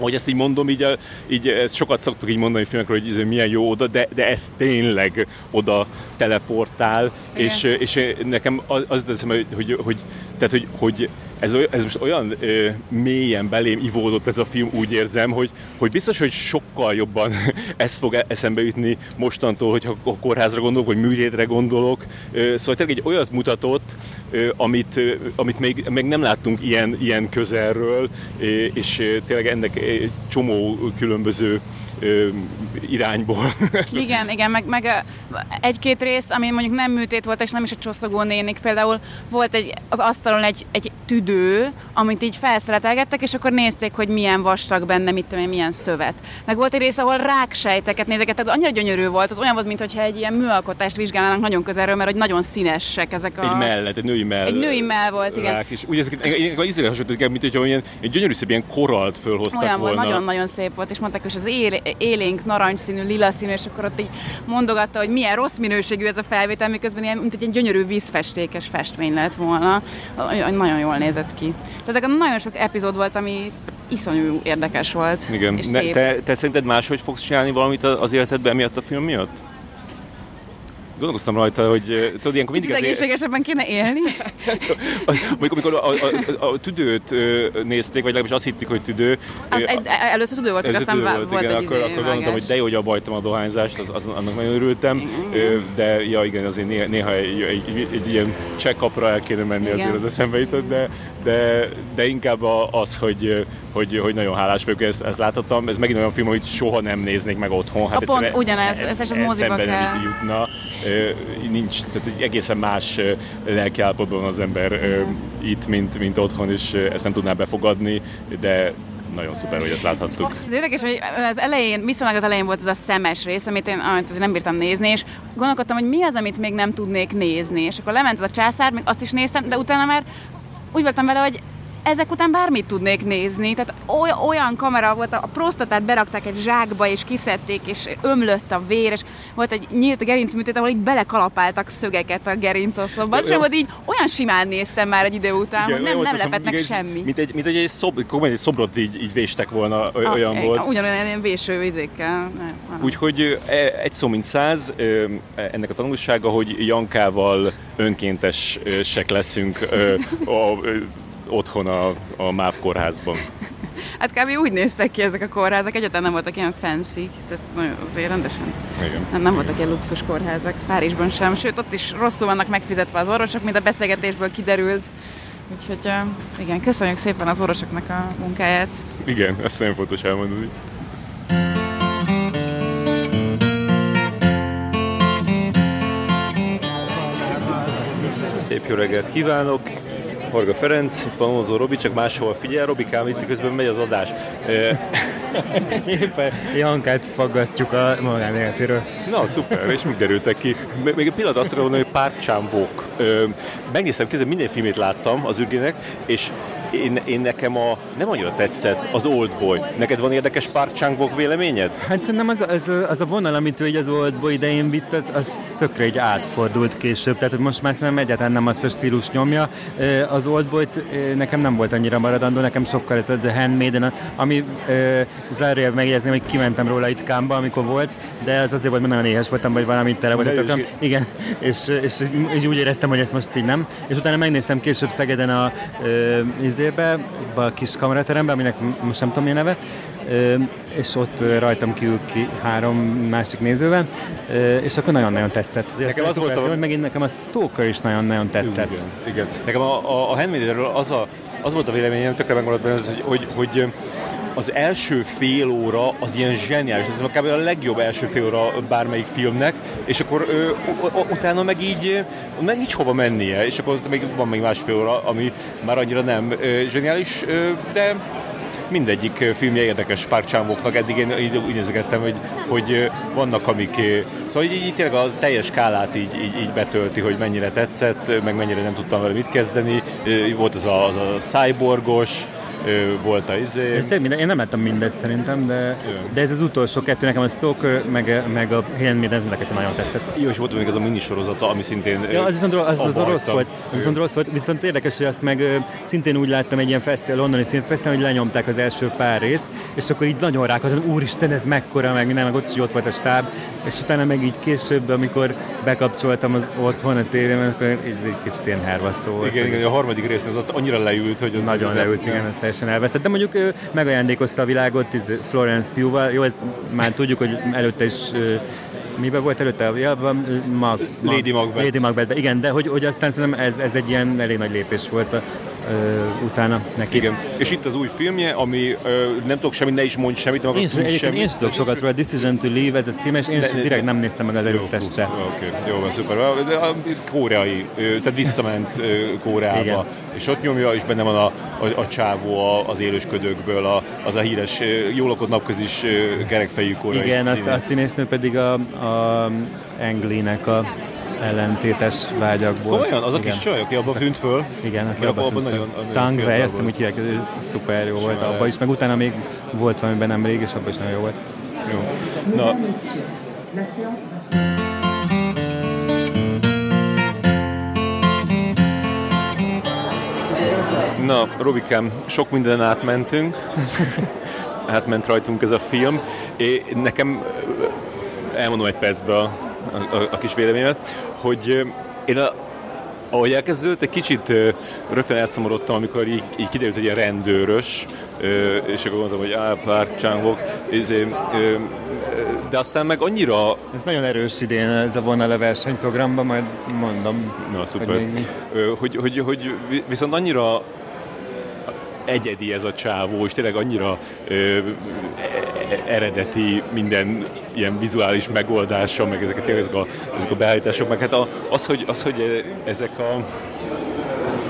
hogy ezt így mondom, így, így ezt sokat szoktuk így mondani filmekről, hogy ez milyen jó oda, de, de ez tényleg oda teleportál, és, és nekem az, az hogy, hogy, hogy, tehát, hogy, hogy ez, ez most olyan ö, mélyen belém ivódott ez a film, úgy érzem, hogy, hogy biztos, hogy sokkal jobban ez fog e- eszembe jutni mostantól, hogyha a kórházra gondolok, vagy műtétre gondolok. Ö, szóval tényleg egy olyat mutatott, ö, amit, ö, amit még, még nem láttunk ilyen, ilyen közelről, ö, és tényleg ennek csomó különböző ö, irányból. Igen, igen, meg, meg egy-két rész, ami mondjuk nem műtét volt, és nem is a csoszogó nénik, például volt egy, az asztalon egy, egy tüdő, amit így felszeletelgettek, és akkor nézték, hogy milyen vastag benne, mit tudom én, milyen szövet. Meg volt egy rész, ahol ráksejteket nézegettek, annyira gyönyörű volt, az olyan volt, mintha egy ilyen műalkotást vizsgálnának nagyon közelről, mert hogy nagyon színesek ezek a... Egy mellet, egy női mell. Egy női mell volt, igen. Rák is. Úgy ezeket, én ízére hasonlított, mint hogyha ilyen, egy gyönyörű szép ilyen koralt fölhoztak olyan volna. Volt, nagyon-nagyon szép volt, és mondták, hogy az él, élénk narancsszínű, lila színű, és akkor ott így mondogatta, hogy milyen rossz minőségű ez a felvétel, miközben ilyen, mint egy ilyen gyönyörű vízfestékes festmény lett volna. Nagyon jól nézett ki. Tehát ezek a nagyon sok epizód volt, ami iszonyú érdekes volt. Igen. És ne, szép. Te, te szerinted máshogy fogsz csinálni valamit az életedben miatt a film miatt? Gondolkoztam rajta, hogy tudod, ilyenkor mindig Kicsit egészségesebben kéne élni. amikor, amikor a, a, a, a, tüdőt nézték, vagy legalábbis azt hittük, hogy tüdő. Az egy, először tüdő volt, csak aztán tüdő volt, volt igen, egy akkor, izé akkor gondoltam, hogy de jó, hogy abajtam a dohányzást, az, az, annak nagyon örültem, igen. de ja igen, azért néha, néha egy, egy, egy, ilyen check-upra el kéne menni igen. azért az eszembe jutott, de, de, de inkább az, hogy, hogy, hogy nagyon hálás vagyok, ezt, ezt láthattam. Ez megint olyan film, hogy soha nem néznék meg otthon. Hát a pont ugyanez, ez, ez, ez moziba kell. jutna nincs, tehát egy egészen más lelkiállapotban az ember itt, mint, mint otthon, és ezt nem tudná befogadni, de nagyon szuper, hogy ezt láthattuk. Az érdekes, hogy az elején, viszonylag az elején volt ez a szemes rész, amit én amit azért nem bírtam nézni, és gondolkodtam, hogy mi az, amit még nem tudnék nézni. És akkor lement az a császár, még azt is néztem, de utána már úgy voltam vele, hogy ezek után bármit tudnék nézni, tehát olyan kamera volt, a prostatát berakták egy zsákba, és kiszedték, és ömlött a vér, és volt egy nyílt gerincműtét, ahol így belekalapáltak szögeket a gerincoszlopba. És hogy így olyan simán néztem már egy idő után, Igen, hogy nem, nem lepett meg semmi. Mint egy, mint egy, szob, egy szobrot így, így véstek volna, a, olyan a, volt. Ugyanolyan ilyen véső vizékkel. Úgyhogy egy szó mint száz, ennek a tanulsága, hogy Jankával önkéntesek leszünk a otthon a, a MÁV kórházban. Hát kb. úgy néztek ki ezek a kórházak, egyáltalán nem voltak ilyen fancy, tehát azért rendesen. Igen. Nem, nem voltak ilyen luxus kórházak, Párizsban sem, sőt ott is rosszul vannak megfizetve az orvosok, mint a beszélgetésből kiderült. Úgyhogy igen, köszönjük szépen az orvosoknak a munkáját. Igen, ezt nagyon fontos elmondani. Szép jó reggelt kívánok! Horga Ferenc, itt van Ózó Robi, csak máshol figyel, Robikám, itt közben megy az adás. Éppen Jankát faggatjuk a magánéletéről. Na, szuper, és mi derültek ki? Még egy pillanat azt mondani, hogy Wook. Megnéztem, kézzel minden filmét láttam az ürgének, és én, én nekem a, nem annyira tetszett az Old Boy. Neked van érdekes Park chang véleményed? Hát szerintem az, az, az a vonal, amit ő így az Old Boy idején vitt, az, az tökre egy átfordult később. Tehát hogy most már szerintem egyáltalán nem azt a stílus nyomja. Az Old boy nekem nem volt annyira maradandó, nekem sokkal ez a The Handmaiden, ami zárja megjegyezni, hogy kimentem róla itt Kámba, amikor volt, de az azért volt, mert nagyon éhes voltam, vagy valamit tele volt. Igen, és, és, és, úgy éreztem, hogy ezt most így nem. És utána megnéztem később Szegeden a, a izébe, a kis kameraterembe, aminek most nem tudom mi a neve, és ott rajtam kívül ki három másik nézővel, és akkor nagyon-nagyon tetszett. Nekem az volt a... Film, megint nekem a Stalker is nagyon-nagyon tetszett. Igen, igen. Nekem a, a, a Handmaidről az, a, az volt a véleményem, tökre megmaradt benne, hogy, hogy, hogy az első fél óra az ilyen zseniális, ez kb. a legjobb első fél óra bármelyik filmnek, és akkor ö, utána meg így meg nincs hova mennie, és akkor még van még másfél óra, ami már annyira nem ö, zseniális, ö, de mindegyik filmje érdekes párcsámoknak. Eddig én így úgy nézegettem, hogy, hogy vannak amik... Szóval így, így tényleg a teljes skálát így, így, így betölti, hogy mennyire tetszett, meg mennyire nem tudtam vele mit kezdeni. Volt az a, az a cyborgos, volt a izé. És tényleg én nem láttam mindet szerintem, de, de ez az utolsó kettő, nekem a Stalker, meg, meg a Handmaid, ez mind nagyon tetszett. Jó, és volt még ez a minisorozata, ami szintén Ja, az viszont az, az, rossz volt. Az viszont rossz volt, viszont érdekes, hogy azt meg szintén úgy láttam egy ilyen fesztivál, londoni filmfesztivál, hogy lenyomták az első pár részt, és akkor így nagyon rákattam, úristen, ez mekkora, meg minden, meg ott is ott volt a stáb, és utána meg így később, amikor bekapcsoltam az otthon a tévében, akkor ez egy kicsit ilyen hervasztó volt. Igen, igen, a harmadik rész az ott annyira leült, hogy az nagyon leült, igen, ezt teljesen elvesztett. De mondjuk ő megajándékozta a világot Florence Pugh-val. Jó, ezt már tudjuk, hogy előtte is miben volt előtte? Ja, mag, mag, Lady Macbeth. Lady Macbeth, igen, de hogy, hogy aztán szerintem ez, ez egy ilyen elég nagy lépés volt a, ö, utána neki. Igen, és itt az új filmje, ami ö, nem tudok semmit, ne is mondj semmit, nem én, sem, semmit. Én sem tudok sokat róla, Decision to Leave, ez a cím, és én de, direkt nem néztem meg az előzetes se. Oké, okay, jó, van, szuper. A, koreai, tehát visszament Koreába, igen. és ott nyomja, és benne van a, a, a csávó az élősködőkből, a, az a híres, jól lakott napközis kerekfejű koreai Igen, azt a színésznő pedig a, a Anglinek a ellentétes vágyakból. Komolyan? Az a kis csaj, aki abban tűnt föl? Igen, aki abban tűnt föl. Tang Wei, azt hiszem úgy hívják, ez szuper jó volt abban is, meg utána még volt valamiben nemrég, és abban is nagyon jó volt. Jó. Na. Na, Robikám, sok minden átmentünk. Átment rajtunk ez a film. É, nekem elmondom egy percbe a, a, a kis véleményemet, hogy én a, ahogy elkezdődött, egy kicsit rögtön elszomorodtam, amikor így, így kiderült, hogy ilyen rendőrös, és akkor mondtam, hogy áh, Park Csángok, izé, de aztán meg annyira... Ez nagyon erős idén, ez a vonal a versenyprogramban, majd mondom. Na, szuper. Hogy, hogy, hogy, hogy viszont annyira egyedi ez a csávó, és tényleg annyira ö, e, eredeti minden ilyen vizuális megoldása, meg ezek, tényleg ezek a, ezek a beállítások, meg hát a, az, hogy, az, hogy ezek a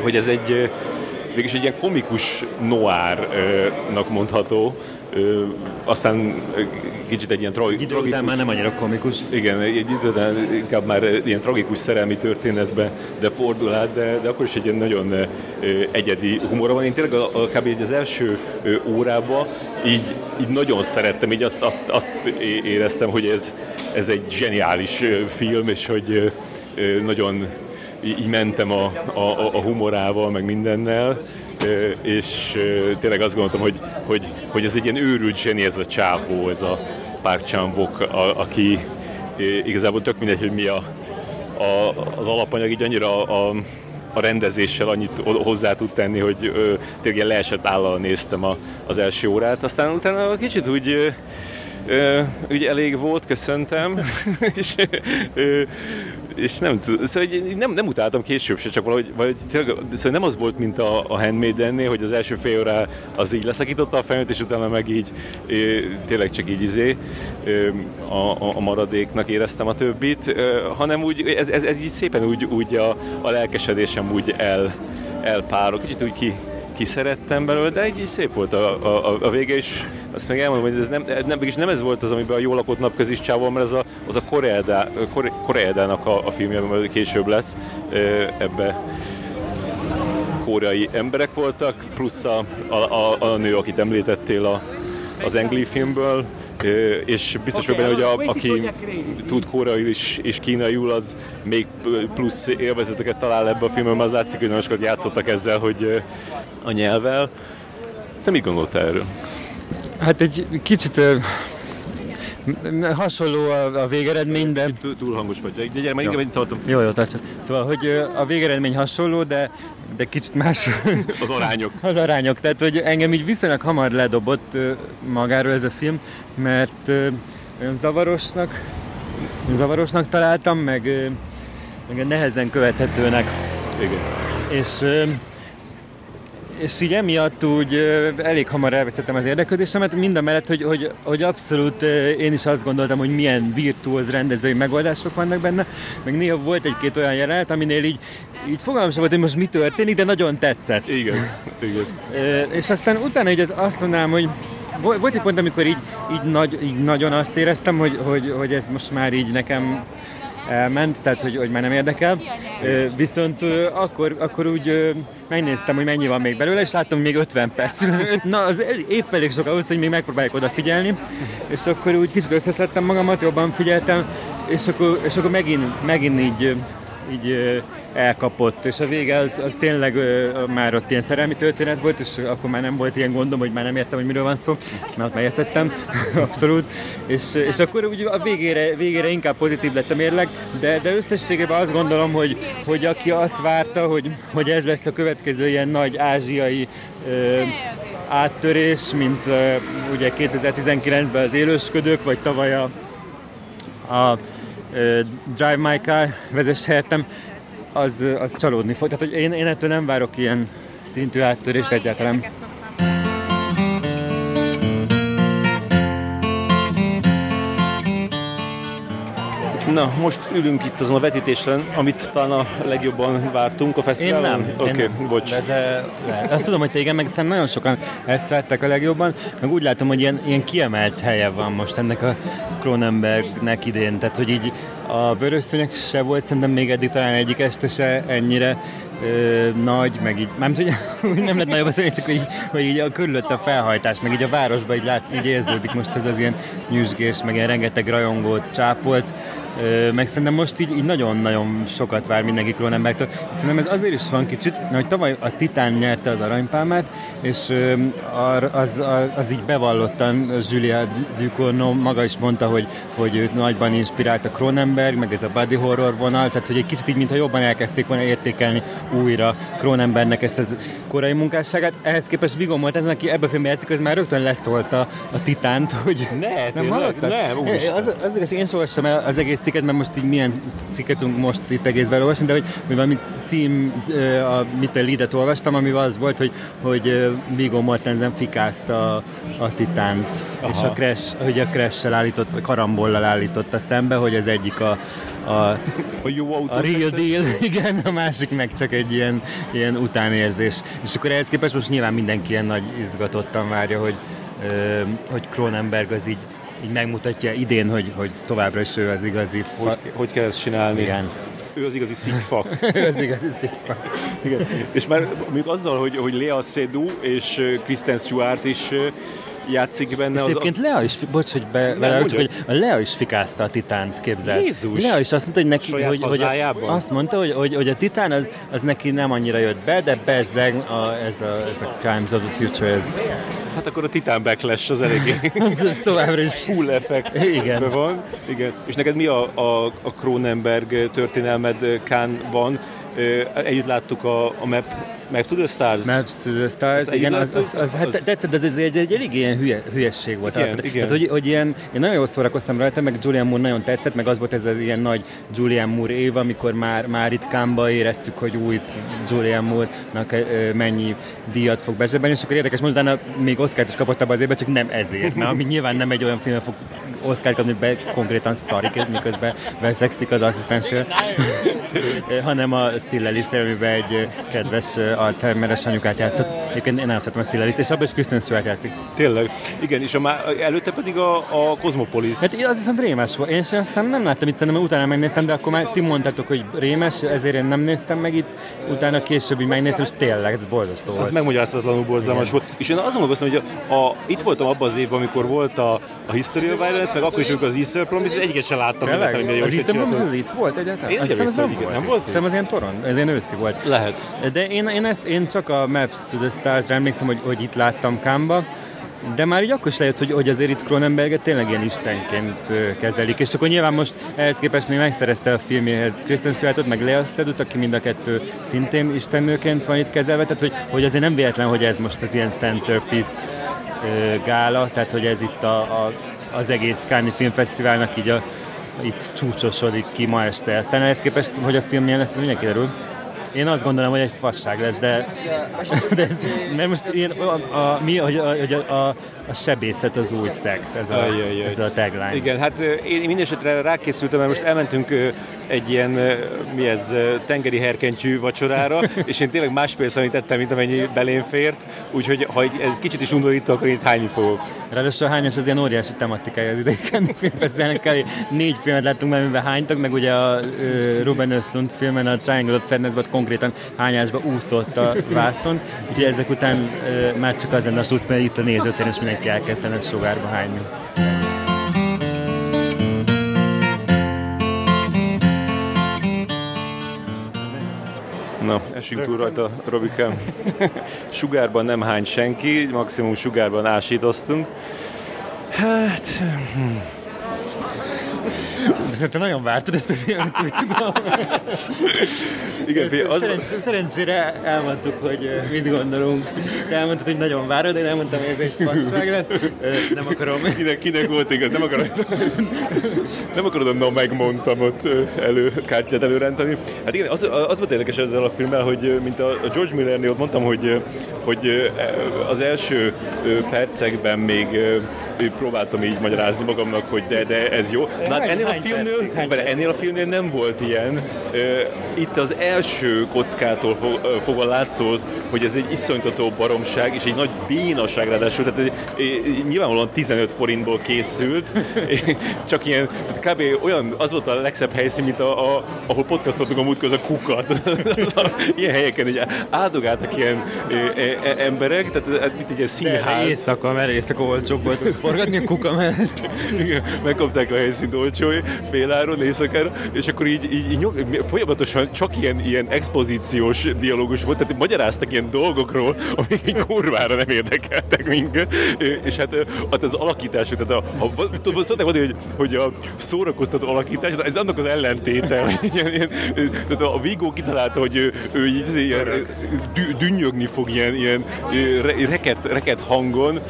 hogy ez egy végülis egy ilyen komikus noárnak mondható, Ö, aztán kicsit egy ilyen tra- idő tragikus... után már nem annyira komikus. Igen, egy idő után inkább már ilyen tragikus szerelmi történetbe de fordul át, de, de akkor is egy ilyen nagyon ö, egyedi humora van. Én tényleg a, a, kb. az első ö, órában így, így nagyon szerettem, így azt, azt, azt éreztem, hogy ez, ez egy zseniális film, és hogy nagyon így mentem a, a, a humorával, meg mindennel, és tényleg azt gondoltam, hogy, hogy, hogy ez egy ilyen őrült zseni ez a csávó, ez a Park chan aki igazából tök mindegy, hogy mi a, a, az alapanyag, így annyira a, a rendezéssel annyit hozzá tud tenni, hogy ö, tényleg leesett állal néztem a, az első órát, aztán utána kicsit úgy Ö, ugye elég volt, köszöntem, és, ö, és nem, szóval nem, nem utáltam később se, csak valahogy, vagy tényleg, szóval nem az volt, mint a, a handmade hogy az első fél órá az így leszakította a fejemet, és utána meg így tényleg csak így izé ö, a, a, maradéknak éreztem a többit, hanem úgy, ez, ez, ez így szépen úgy, úgy a, a lelkesedésem úgy el, elpárol, kicsit úgy ki, kiszerettem belőle, de egy szép volt a, a, a vége, és azt meg elmondom, hogy ez nem, nem, nem ez volt az, amiben a jól lakott napközis csávol, mert ez a, az a Koreedának a, a filmje, ami később lesz ebbe koreai emberek voltak, plusz a, a, a, a nő, akit említettél a, az Engli filmből, és biztos okay, benne, hogy a, aki tud koreai és, és kínaiul, az még plusz élvezeteket talál ebbe a filmben, az látszik, hogy nagyon sokat játszottak ezzel, hogy a nyelvvel. Te mit gondoltál erről? Hát egy kicsit hasonló a, a végeredmény, de... Túl, túl hangos vagy, de gyere, már inkább tartom. Jó, jó, tartsam. Szóval, hogy a végeredmény hasonló, de, de kicsit más... Az arányok. az arányok, tehát hogy engem így viszonylag hamar ledobott magáról ez a film, mert zavarosnak, zavarosnak találtam, meg, meg nehezen követhetőnek. Igen. És és így emiatt úgy elég hamar elvesztettem az érdeklődésemet, mind a mellett, hogy, hogy, hogy abszolút én is azt gondoltam, hogy milyen virtuóz rendezői megoldások vannak benne, meg néha volt egy-két olyan jelenet, aminél így, így fogalmam sem volt, hogy most mi történik, de nagyon tetszett. Igen, igen. És aztán utána így az azt mondanám, hogy volt egy pont, amikor így, így, nagy, így nagyon azt éreztem, hogy, hogy, hogy ez most már így nekem elment, tehát hogy, hogy már nem érdekel. Viszont akkor, akkor úgy megnéztem, hogy mennyi van még belőle, és láttam, hogy még 50 perc. Na, az épp elég sok ahhoz, hogy még megpróbáljuk odafigyelni, és akkor úgy kicsit összeszedtem magamat, jobban figyeltem, és akkor, és akkor megint, megint így így elkapott, és a vége az, az tényleg már ott ilyen szerelmi történet volt, és akkor már nem volt ilyen gondom, hogy már nem értem, hogy miről van szó, mert ott már értettem, abszolút, és, és akkor úgy a végére, végére inkább pozitív lett a mérleg, de, de összességében azt gondolom, hogy, hogy aki azt várta, hogy, hogy ez lesz a következő ilyen nagy ázsiai ö, áttörés, mint ö, ugye 2019-ben az élősködők, vagy tavaly a, a Drive My Car vezess helyettem, az, az csalódni fog. Tehát, hogy én, én ettől nem várok ilyen szintű áttörés egyáltalán. Na, most ülünk itt azon a vetítésen, amit talán a legjobban vártunk a fesztiválon. Én nem. Oké, okay, nem. bocs. De, de, de, azt tudom, hogy téged meg szerintem nagyon sokan ezt vettek a legjobban, meg úgy látom, hogy ilyen, ilyen kiemelt helye van most ennek a Cronenbergnek idén, tehát hogy így a Vörösszőnek se volt szerintem még eddig talán egyik este se ennyire ö, nagy, meg így, nem hogy, nem lett nagyobb beszélni, csak hogy, hogy így a körülött a felhajtás, meg így a városban így, lát, így érződik most ez az ilyen nyüzsgés, meg ilyen rengeteg rajongót csápolt, meg szerintem most így, így nagyon-nagyon sokat vár mindenki Cronenbergtől. Szerintem ez azért is van kicsit, hogy tavaly a Titán nyerte az aranypálmát, és az, az, az így bevallottan Julia Ducournau maga is mondta, hogy, hogy őt nagyban inspirált a Cronenberg, meg ez a body horror vonal, tehát hogy egy kicsit így, mintha jobban elkezdték volna értékelni újra Cronenbergnek ezt az korai munkásságát. Ehhez képest Viggo Mortensen, aki ebben a filmben játszik, az már rögtön leszólta a Titánt, hogy ne, nem hallottad? Nem, az, az, az, én olvastam el az egész cikket, mert most így milyen cikket tudunk most itt egészben olvasni, de hogy, hogy valami cím, a, mit a leadet olvastam, ami az volt, hogy, hogy Viggo Mortensen fikázta a, a Titánt, Aha. és a Crash, hogy a Crash-sel állított, karambollal állította szembe, hogy az egyik a, a, a, jó a real deal, igen, a másik meg csak egy ilyen, ilyen utánérzés. És akkor ehhez képest most nyilván mindenki ilyen nagy izgatottan várja, hogy, ö, hogy Cronenberg az így, így megmutatja idén, hogy, hogy továbbra is ő az igazi... Fa... Hogy, hogy kell ezt csinálni? Igen ő az igazi szikfak. ő az igazi szikfak. Igen. És már még azzal, hogy, hogy Lea Seydoux és Kristen Stewart is játszik benne. És az, egyébként az... Lea is, bocs, hogy be, vele, csak, hogy a Lea is fikázta a Titánt, képzeld. Jézus! Lea is azt mondta, hogy neki, hogy, hogy a, azt mondta, hogy, hogy, hogy a Titán az, az neki nem annyira jött be, de bezzeg a, ez, a, ez a Crimes of the Future, ez... Hát akkor a Titán Backlash az eléggé... az, az továbbra is... Full effect Igen. van. Igen. És neked mi a, a, a Cronenberg történelmed Kánban? Együtt láttuk a, a Map, Map to the Stars. Maps to the Stars, Ezt igen, az, az, az, hát az, tetszett, de ez egy, egy elég ilyen hülye, hülyesség volt. Igen, hát, igen. Hát, hogy, hogy ilyen, én nagyon jól szórakoztam rajta, meg Julian Moore nagyon tetszett, meg az volt ez az ilyen nagy Julian Moore év, amikor már, már itt Kámba éreztük, hogy új Julian Moore-nak mennyi díjat fog bezsebelni, és akkor érdekes, most még Oscar-t is kapott abban az évben, csak nem ezért, mert ami nyilván nem egy olyan film fog Kapni, be konkrétan szarik, miközben veszekszik az asszisztensről, hanem a Stilla amiben egy kedves Alzheimeres anyukát játszott. Egyébként én azt a Stilla és abban is Kristen Stewart játszik. Tényleg? Igen, és a má, előtte pedig a, a Cosmopolis. Hát az viszont rémes volt. Én sem aztán nem láttam itt, szerintem utána megnéztem, de akkor már ti mondtátok, hogy rémes, ezért én nem néztem meg itt, utána később így megnéztem, és tényleg, ez borzasztó volt. Az megmagyarázhatatlanul borzalmas volt. És én azon gondolkoztam, hogy a, a, itt voltam abban az évben, amikor volt a, a History of Violence, meg akkor is, amikor az Easter Promise, egyiket sem láttam. Tényleg? Az Easter Promise az itt volt egyáltalán? Én nem, nem volt. Nem volt? Szerintem az ilyen toron, ez ilyen őszi volt. Lehet. De én, én, ezt, én csak a Maps to the Stars-ra emlékszem, hogy, hogy itt láttam Kámba, de már így akkor is lehet, hogy, hogy azért itt Cronenberget tényleg ilyen istenként kezelik. És akkor nyilván most ehhez képest még megszerezte a filméhez Kristen Stewartot, meg Lea Sedut, aki mind a kettő szintén istennőként van itt kezelve, tehát hogy, hogy azért nem véletlen, hogy ez most az ilyen centerpiece gála, tehát hogy ez itt a, a, az egész Káni Filmfesztiválnak így a, itt csúcsosodik ki ma este. Aztán ehhez képest, hogy a film milyen lesz, ez mindenki kiderül. Én azt gondolom, hogy egy fasság lesz, de, de mert most én, a, a, mi, hogy a, hogy a, a, a sebészet az új szex, ez a, Ajajaj. ez a tagline. Igen, hát én mindesetre rákészültem, mert most elmentünk egy ilyen, mi ez, tengeri herkentyű vacsorára, és én tényleg másfél szemét tettem, mint amennyi belém fért, úgyhogy ha ez kicsit is undorító, akkor én hányni fogok. Ráadásul a hányos az ilyen óriási tematikája az idei filmfesztiválnak, négy filmet láttunk, amiben hánytak, meg ugye a Ruben Östlund filmen, a Triangle of Sadness konkrétan hányásba úszott a vászon, úgyhogy ezek után már csak az lenne a slusz, mert itt a nézőtéren is mindenki elkezdene sugárba hányni. Na, esünk túl rajta, Robikám. Sugárban nem hány senki, maximum sugárban ásítoztunk. Hát... Szerintem nagyon vártad ezt a filmet, úgy tudom. Igen, ezt, az... szerencs, szerencsére elmondtuk, hogy mit gondolunk. Te elmondtad, hogy nagyon várod, én elmondtam, hogy ez egy fasság lesz. Nem akarom. Kinek, kinek volt igaz? Nem akarom. Nem akarod a na megmondtam ott elő, kártyát előrendteni. Hát igen, az, az volt érdekes ezzel a filmmel, hogy mint a George Millernél ott mondtam, hogy, hogy az első percekben még próbáltam így magyarázni magamnak, hogy de, de ez jó. Na, hát ennél a filmnél, ennél a filmnél nem volt ilyen. Itt az első kockától fogva látszott, hogy ez egy iszonytató baromság, és egy nagy bénaság ráadásul, tehát nyilvánvalóan 15 forintból készült, csak ilyen, tehát kb. olyan, az volt a legszebb helyszín, mint a, a, ahol podcastoltunk a múltkor, az a kukat. ilyen helyeken így áldogáltak ilyen e, e, emberek, tehát mint egy ilyen színház. éjszaka, mert éjszaka olcsóbb volt, hogy forgatni a kuka mellett. Igen, megkapták a helyszínt olcsó, féláron, éjszakára, és akkor így, így, így folyamatosan csak ilyen, ilyen expozíciós dialógus volt, tehát magyaráztak ilyen dolgokról, amik egy kurvára nem érdekeltek minket, és hát, hát az alakítás, tehát a, a, a mondani, hogy, hogy a szórakoztató alakítás, ez annak az ellentéte, hogy ilyen, ilyen, tehát a Vigo kitalálta, hogy ő, ő így, ilyen, dünnyögni fog ilyen, ilyen reket, reket hangon,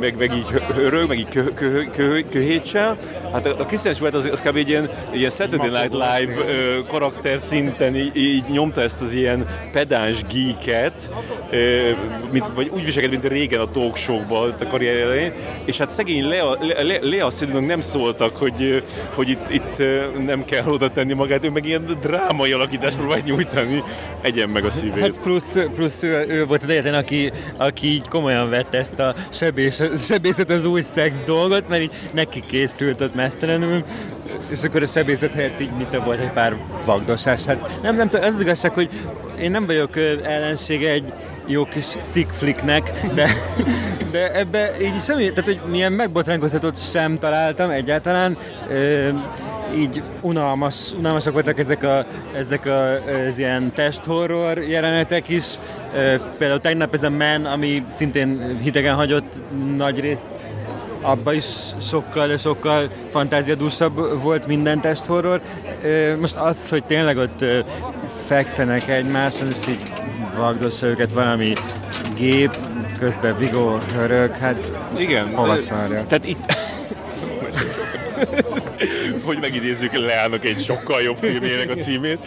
meg, meg így hörög, meg így kö, kö, kö, köhétsel. Hát a Kristen Stewart az, az kb. egy ilyen, ilyen Saturday Night Live ö, karakter szinten így, így nyomta ezt az ilyen pedáns geeket, ö, mint, vagy úgy viselkedett, mint régen a talk show-ban a karrier elején, és hát szegény Lea, Lea, Lea nem szóltak, hogy, hogy itt, itt nem kell oda tenni magát, ő meg ilyen drámai alakítást próbált nyújtani, egyen meg a szívét. Hát plusz, plusz ő, ő volt az egyetlen, aki, aki így komolyan vette ezt a sebész, sebészet az új szex dolgot, mert így neki készült ott mesztelenül, és akkor a sebészet helyett így mit volt egy pár vagdosás. Hát nem, nem tudom, az, az igazság, hogy én nem vagyok ellensége egy jó kis stick flicknek, de, de ebbe így semmi, tehát hogy milyen megbotránkoztatót sem találtam egyáltalán így unalmas, unalmasak voltak ezek, a, ezek a, az ilyen testhorror jelenetek is. Például tegnap ez a Man, ami szintén hidegen hagyott nagy részt abban is sokkal, sokkal fantáziadúsabb volt minden testhorror. Most az, hogy tényleg ott fekszenek egymáson, és így vagdossa őket valami gép, közben Vigo hörög, hát Igen, hova szarja? Tehát itt hogy megidézzük Leának egy sokkal jobb filmjének a címét.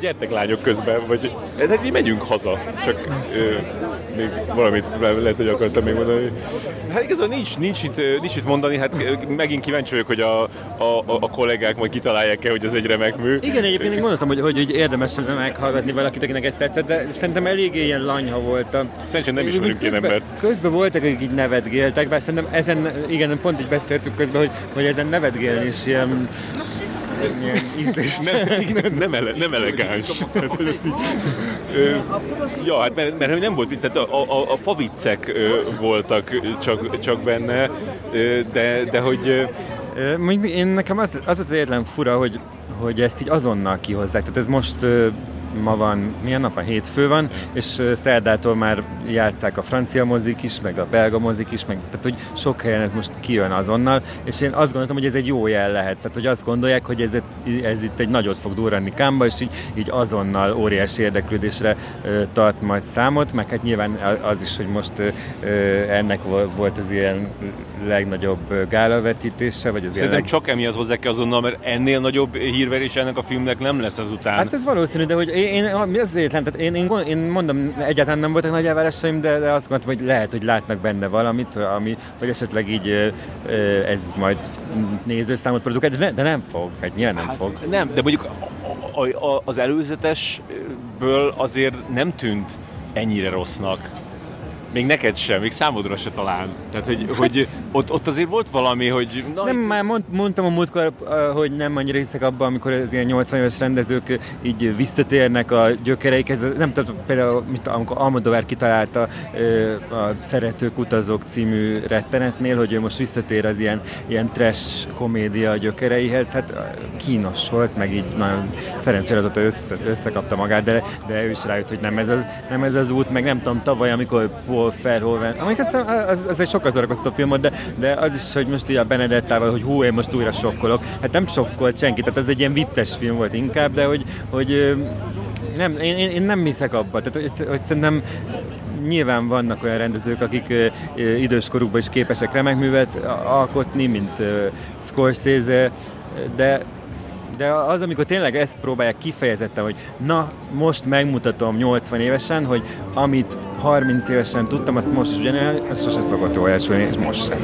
Gyertek lányok közben, vagy hát így megyünk haza, csak ö, még valamit lehet, hogy akartam még mondani. Hát igazából nincs, nincs, itt, nincs itt mondani, hát megint kíváncsi vagyok, hogy a, a, a kollégák majd kitalálják-e, hogy ez egy remek mű. Igen, egyébként még mondhatom, hogy, hogy, hogy érdemes meghallgatni valakit, akinek ezt tetszett, de szerintem eléggé ilyen lanyha voltam. Szerintem nem ismerünk ilyen embert. Közben voltak, akik így nevetgéltek, bár szerintem ezen, igen, pont így beszéltük közben, hogy, hogy ezen nevetgélni is ilyen ilyen ízlés. Nem, nem, nem, ele, nem elegáns. ja, hát mert, mert nem volt, tehát a, a, a faviccek voltak csak, csak benne, de, de hogy... Én nekem az, az volt az egyetlen fura, hogy, hogy ezt így azonnal kihozzák. Tehát ez most ma van, milyen nap van? Hétfő van, és szerdától már játszák a francia mozik is, meg a belga mozik is, meg, tehát hogy sok helyen ez most kijön azonnal, és én azt gondoltam, hogy ez egy jó jel lehet, tehát hogy azt gondolják, hogy ez, ez itt egy nagyot fog durrani Kámba, és így, így azonnal óriási érdeklődésre ö, tart majd számot, meg hát nyilván az is, hogy most ö, ennek volt az ilyen legnagyobb gálavetítése, vagy az Szerintem leg... csak emiatt hozzá kell azonnal, mert ennél nagyobb hírverés ennek a filmnek nem lesz ezután. Hát ez valószínű, de hogy én, én azért tehát én, én, én, mondom, egyáltalán nem voltak nagy elvárásaim, de, de azt gondoltam, hogy lehet, hogy látnak benne valamit, ami, hogy esetleg így ez majd nézőszámot produkál, de, ne, de nem fog, hát nyilván nem hát fog. Nem, de mondjuk az előzetesből azért nem tűnt ennyire rossznak. Még neked sem, még számodra se talán. Tehát, hogy, hát, hogy ott, ott azért volt valami, hogy... Na, nem, itt... már mond, mondtam a múltkor, hogy nem annyira hiszek abban, amikor az ilyen 80 éves rendezők így visszatérnek a gyökereikhez. Nem tudom, például, mint amikor Almodovar kitalálta a Szeretők utazók című rettenetnél, hogy ő most visszatér az ilyen, ilyen trash komédia gyökereihez. Hát kínos volt, meg így nagyon szerencsére azóta össze, összekapta magát, de, de ő is rájött, hogy nem ez, az, nem ez az út, meg nem tudom, tavaly, amikor Paul Verhoeven, amik aztán az, az egy sokkal szórakoztató film volt, de, de az is, hogy most így a Benedettával, hogy hú, én most újra sokkolok. Hát nem sokkolt senki, tehát ez egy ilyen vicces film volt inkább, de hogy, hogy nem, én, én nem hiszek abba, tehát hogy, hogy szerintem nyilván vannak olyan rendezők, akik ö, ö, időskorukban is képesek remek művet alkotni, mint ö, Scorsese, de de az, amikor tényleg ezt próbálják kifejezetten, hogy na, most megmutatom 80 évesen, hogy amit 30 évesen tudtam, azt most is ugyanilyen, ez sose szokott jól elsülni, és most sem.